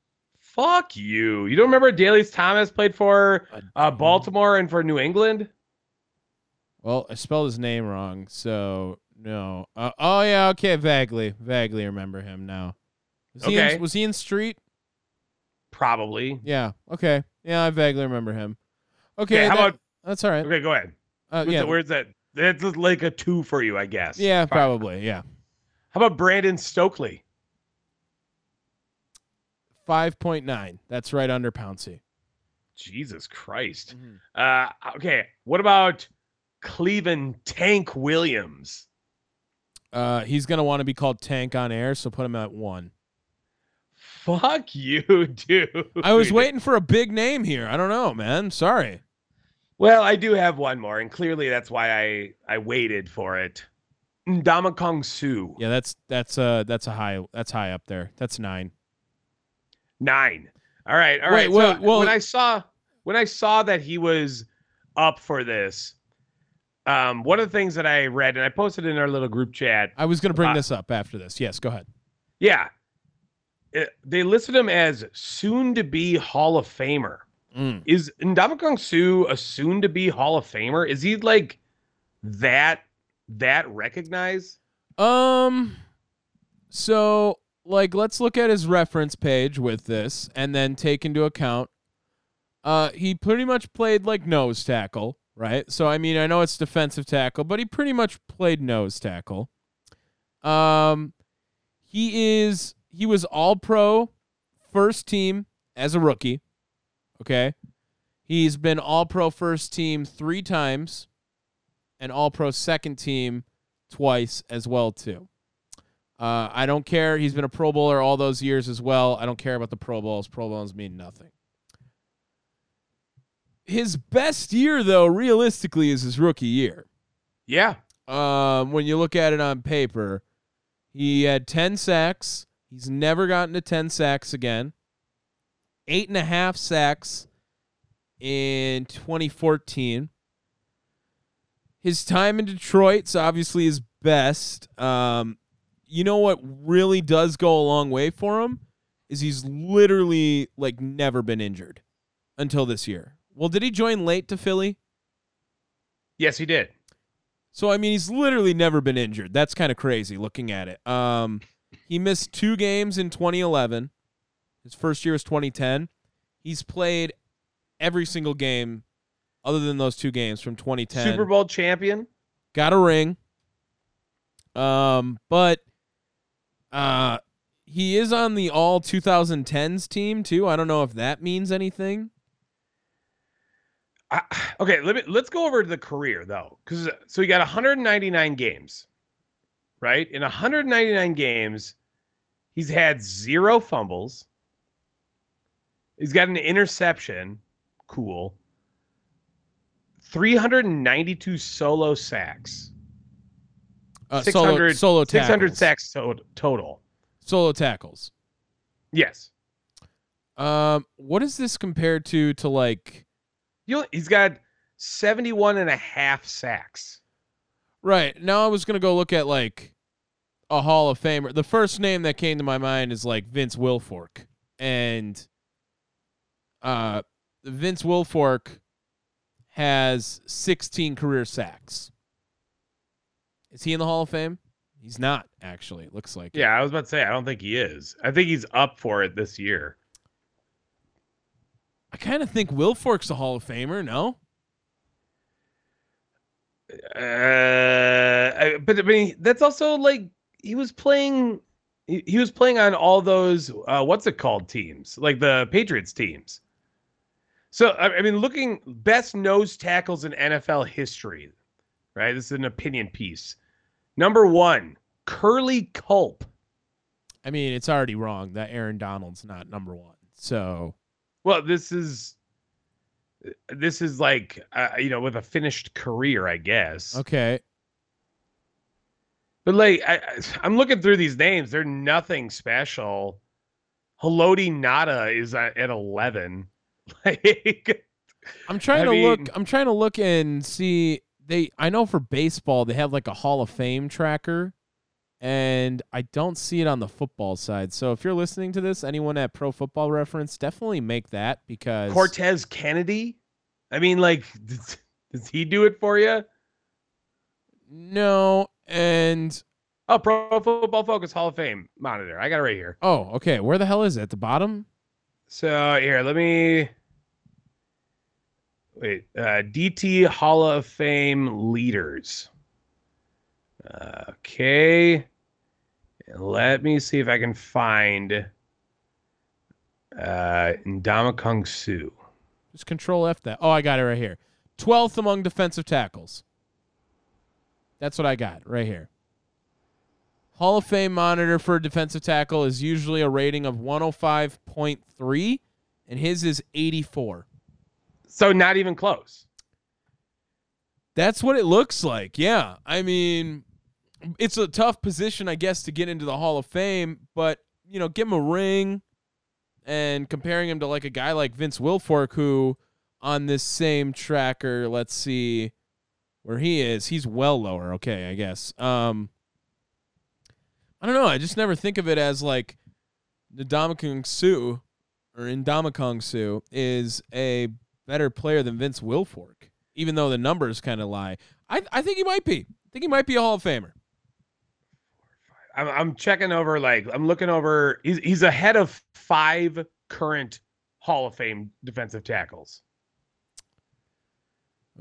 Fuck you. You don't remember Adalius Thomas played for uh. Baltimore and for New England? Well, I spelled his name wrong, so no. Uh, oh yeah, okay, vaguely, vaguely remember him now. Was he Okay. in, was he in Street? Probably. Yeah. Okay. Yeah, I vaguely remember him. Okay. Okay, how that- about that's all right. okay, go ahead. Uh, What's yeah. that- where's that? That's like a two for you, I guess. yeah, Fine. probably. Yeah. How about Brandon Stokley? Five point nine. That's right under Pouncey. Jesus Christ. Mm-hmm. Uh, okay. What about Cleveland Tank Williams? Uh, he's gonna want to be called Tank on air, so put him at one. Fuck you, dude. I was waiting for a big name here. I don't know, man. Sorry. Well, I do have one more, and clearly that's why I I waited for it. Ndamukong Suh. Yeah, that's that's uh that's a high that's high up there. That's nine. Nine. All right, all Wait, right. well- so well- when I saw when I saw that he was up for this, um, one of the things that I read and I posted in our little group chat, I was gonna bring Uh, this up after this. Yes, go ahead. yeah, it- they listed him as soon to be Hall of Famer. Mm. Is Ndamukong Suh a soon to be Hall of Famer? Is he like that that recognized? Um so like let's look at his reference page with this and then take into account uh he pretty much played like nose tackle, right? So I mean, I know it's defensive tackle, but he pretty much played nose tackle. Um he is he was all pro first team as a rookie. Okay? He's been all pro first team 3 times and all pro second team twice as well too. Uh, I don't care. He's been a Pro Bowler all those years as well. I don't care about the Pro Bowls. Pro Bowls mean nothing. His best year, though, realistically, is his rookie year. Yeah. Um, when you look at it on paper, he had 10 sacks. He's never gotten to 10 sacks again. Eight and a half sacks in 2014. His time in Detroit's obviously his best. Um, you know what really does go a long way for him is he's literally like never been injured until this year. Well, did he join late to Philly? Yes, he did. So I mean, he's literally never been injured. That's kind of crazy looking at it. Um, he missed two games in 2011. His first year was 2010. He's played every single game other than those two games from 2010. Super Bowl champion. Got a ring. Um, but uh, he is on the all 2010s team too. I don't know if that means anything. I, okay, let me let's go over the career though, because so he got 199 games, right? In 199 games, He's had zero fumbles. He's got an interception. Cool. 392 solo sacks. Uh, 600, solo, solo 600 sacks to- total. Solo tackles. Yes. Um, what is this compared to to like? You know, he's got 71 and a half sacks. Right now, I was gonna go look at like a Hall of Famer. The first name that came to my mind is like Vince Wilfork, and uh, Vince Wilfork has 16 career sacks. Is he in the Hall of Fame? He's not actually. It looks like it. Yeah, I was about to say, I don't think he is. I think he's up for it this year. I kind of think Wilfork's a Hall of Famer. No, Uh, but I mean, that's also like he was playing. He, he was playing on all those uh, what's it called teams, like the Patriots teams. So I, I mean, looking best nose tackles in NFL history, right? This is an opinion piece. Number one, Curly Culp. I mean it's already wrong that Aaron Donald's not number one. So Well, this is this is like uh, you know with a finished career, I guess. okay, But like I, I'm looking through these names, they're nothing special. Haloti Ngata is at, at 11. Like I'm trying I to mean- look. I'm trying to look and see. They I know for baseball they have like a Hall of Fame tracker, and I don't see it on the football side. So if you're listening to this, anyone at Pro Football Reference, definitely make that because Cortez Kennedy. I mean, like, does, does he do it for you? no, and Oh, Pro Football Focus Hall of Fame monitor. I got it right here. oh, okay. Where the hell is it? At the bottom? So here, let me wait. Uh, DT Hall of Fame leaders. Okay, let me see if I can find uh, Ndamukong Suh. Just Control F that. Oh, I got it right here. Twelfth among defensive tackles. That's what I got right here. Hall of Fame monitor for a defensive tackle is usually a rating of 105.3, and his is 84. So not even close. That's what it looks like. Yeah. I mean, it's a tough position, I guess, to get into the Hall of Fame, but, you know, give him a ring and comparing him to like a guy like Vince Wilfork, who on this same tracker, let's see where he is. He's well lower. Okay, I guess. Um, I don't know. I just never think of it as like Ndamukong Suh or Ndamukong Suh is a better player than Vince Wilfork, even though the numbers kind of lie. I I think he might be. I think he might be a Hall of Famer. I'm, I'm checking over. Like I'm looking over. He's he's ahead of five current Hall of Fame defensive tackles.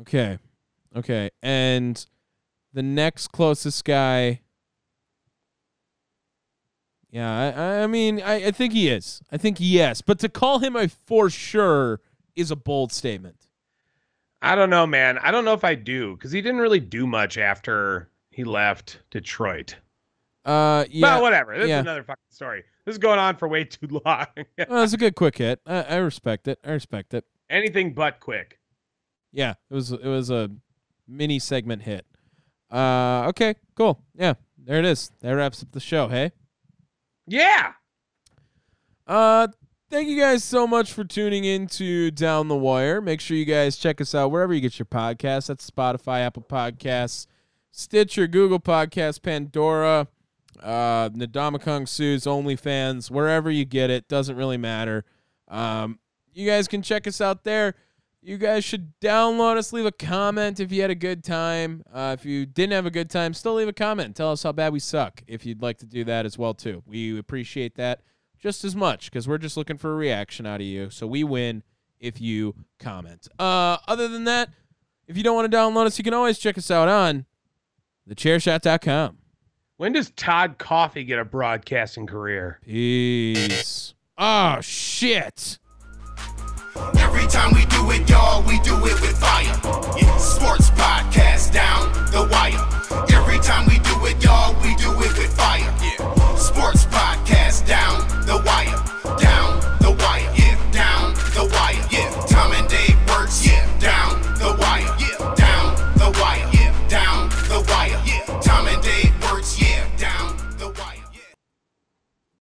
Okay. Okay. And the next closest guy. Yeah, I, I mean, I, I think he is. I think yes. But to call him a for sure is a bold statement. I don't know, man. I don't know if I do because he didn't really do much after he left Detroit. Uh, yeah. But whatever. This yeah. is another fucking story. This is going on for way too long. Well, it's a good quick hit. I, I respect it. I respect it. Anything but quick. Yeah, it was it was a mini segment hit. Uh, okay, cool. Yeah, there it is. That wraps up the show. Hey. Yeah. Uh, thank you guys so much for tuning in to Down the Wire. Make sure you guys check us out wherever you get your podcasts. That's Spotify, Apple Podcasts, Stitcher, Google Podcasts, Pandora, uh, Ndamukong Suh's OnlyFans, wherever you get it. Doesn't really matter. Um, you guys can check us out there. You guys should download us. Leave a comment if you had a good time. Uh, if you didn't have a good time, still leave a comment. Tell us how bad we suck. If you'd like to do that as well too, we appreciate that just as much because we're just looking for a reaction out of you. So we win if you comment. Uh, other than that, if you don't want to download us, you can always check us out on thechairshot.com. When does Todd Coffee get a broadcasting career? Peace. Oh shit. Every time we do it, y'all, we do it with fire. Yeah, sports podcast down the wire. Every time we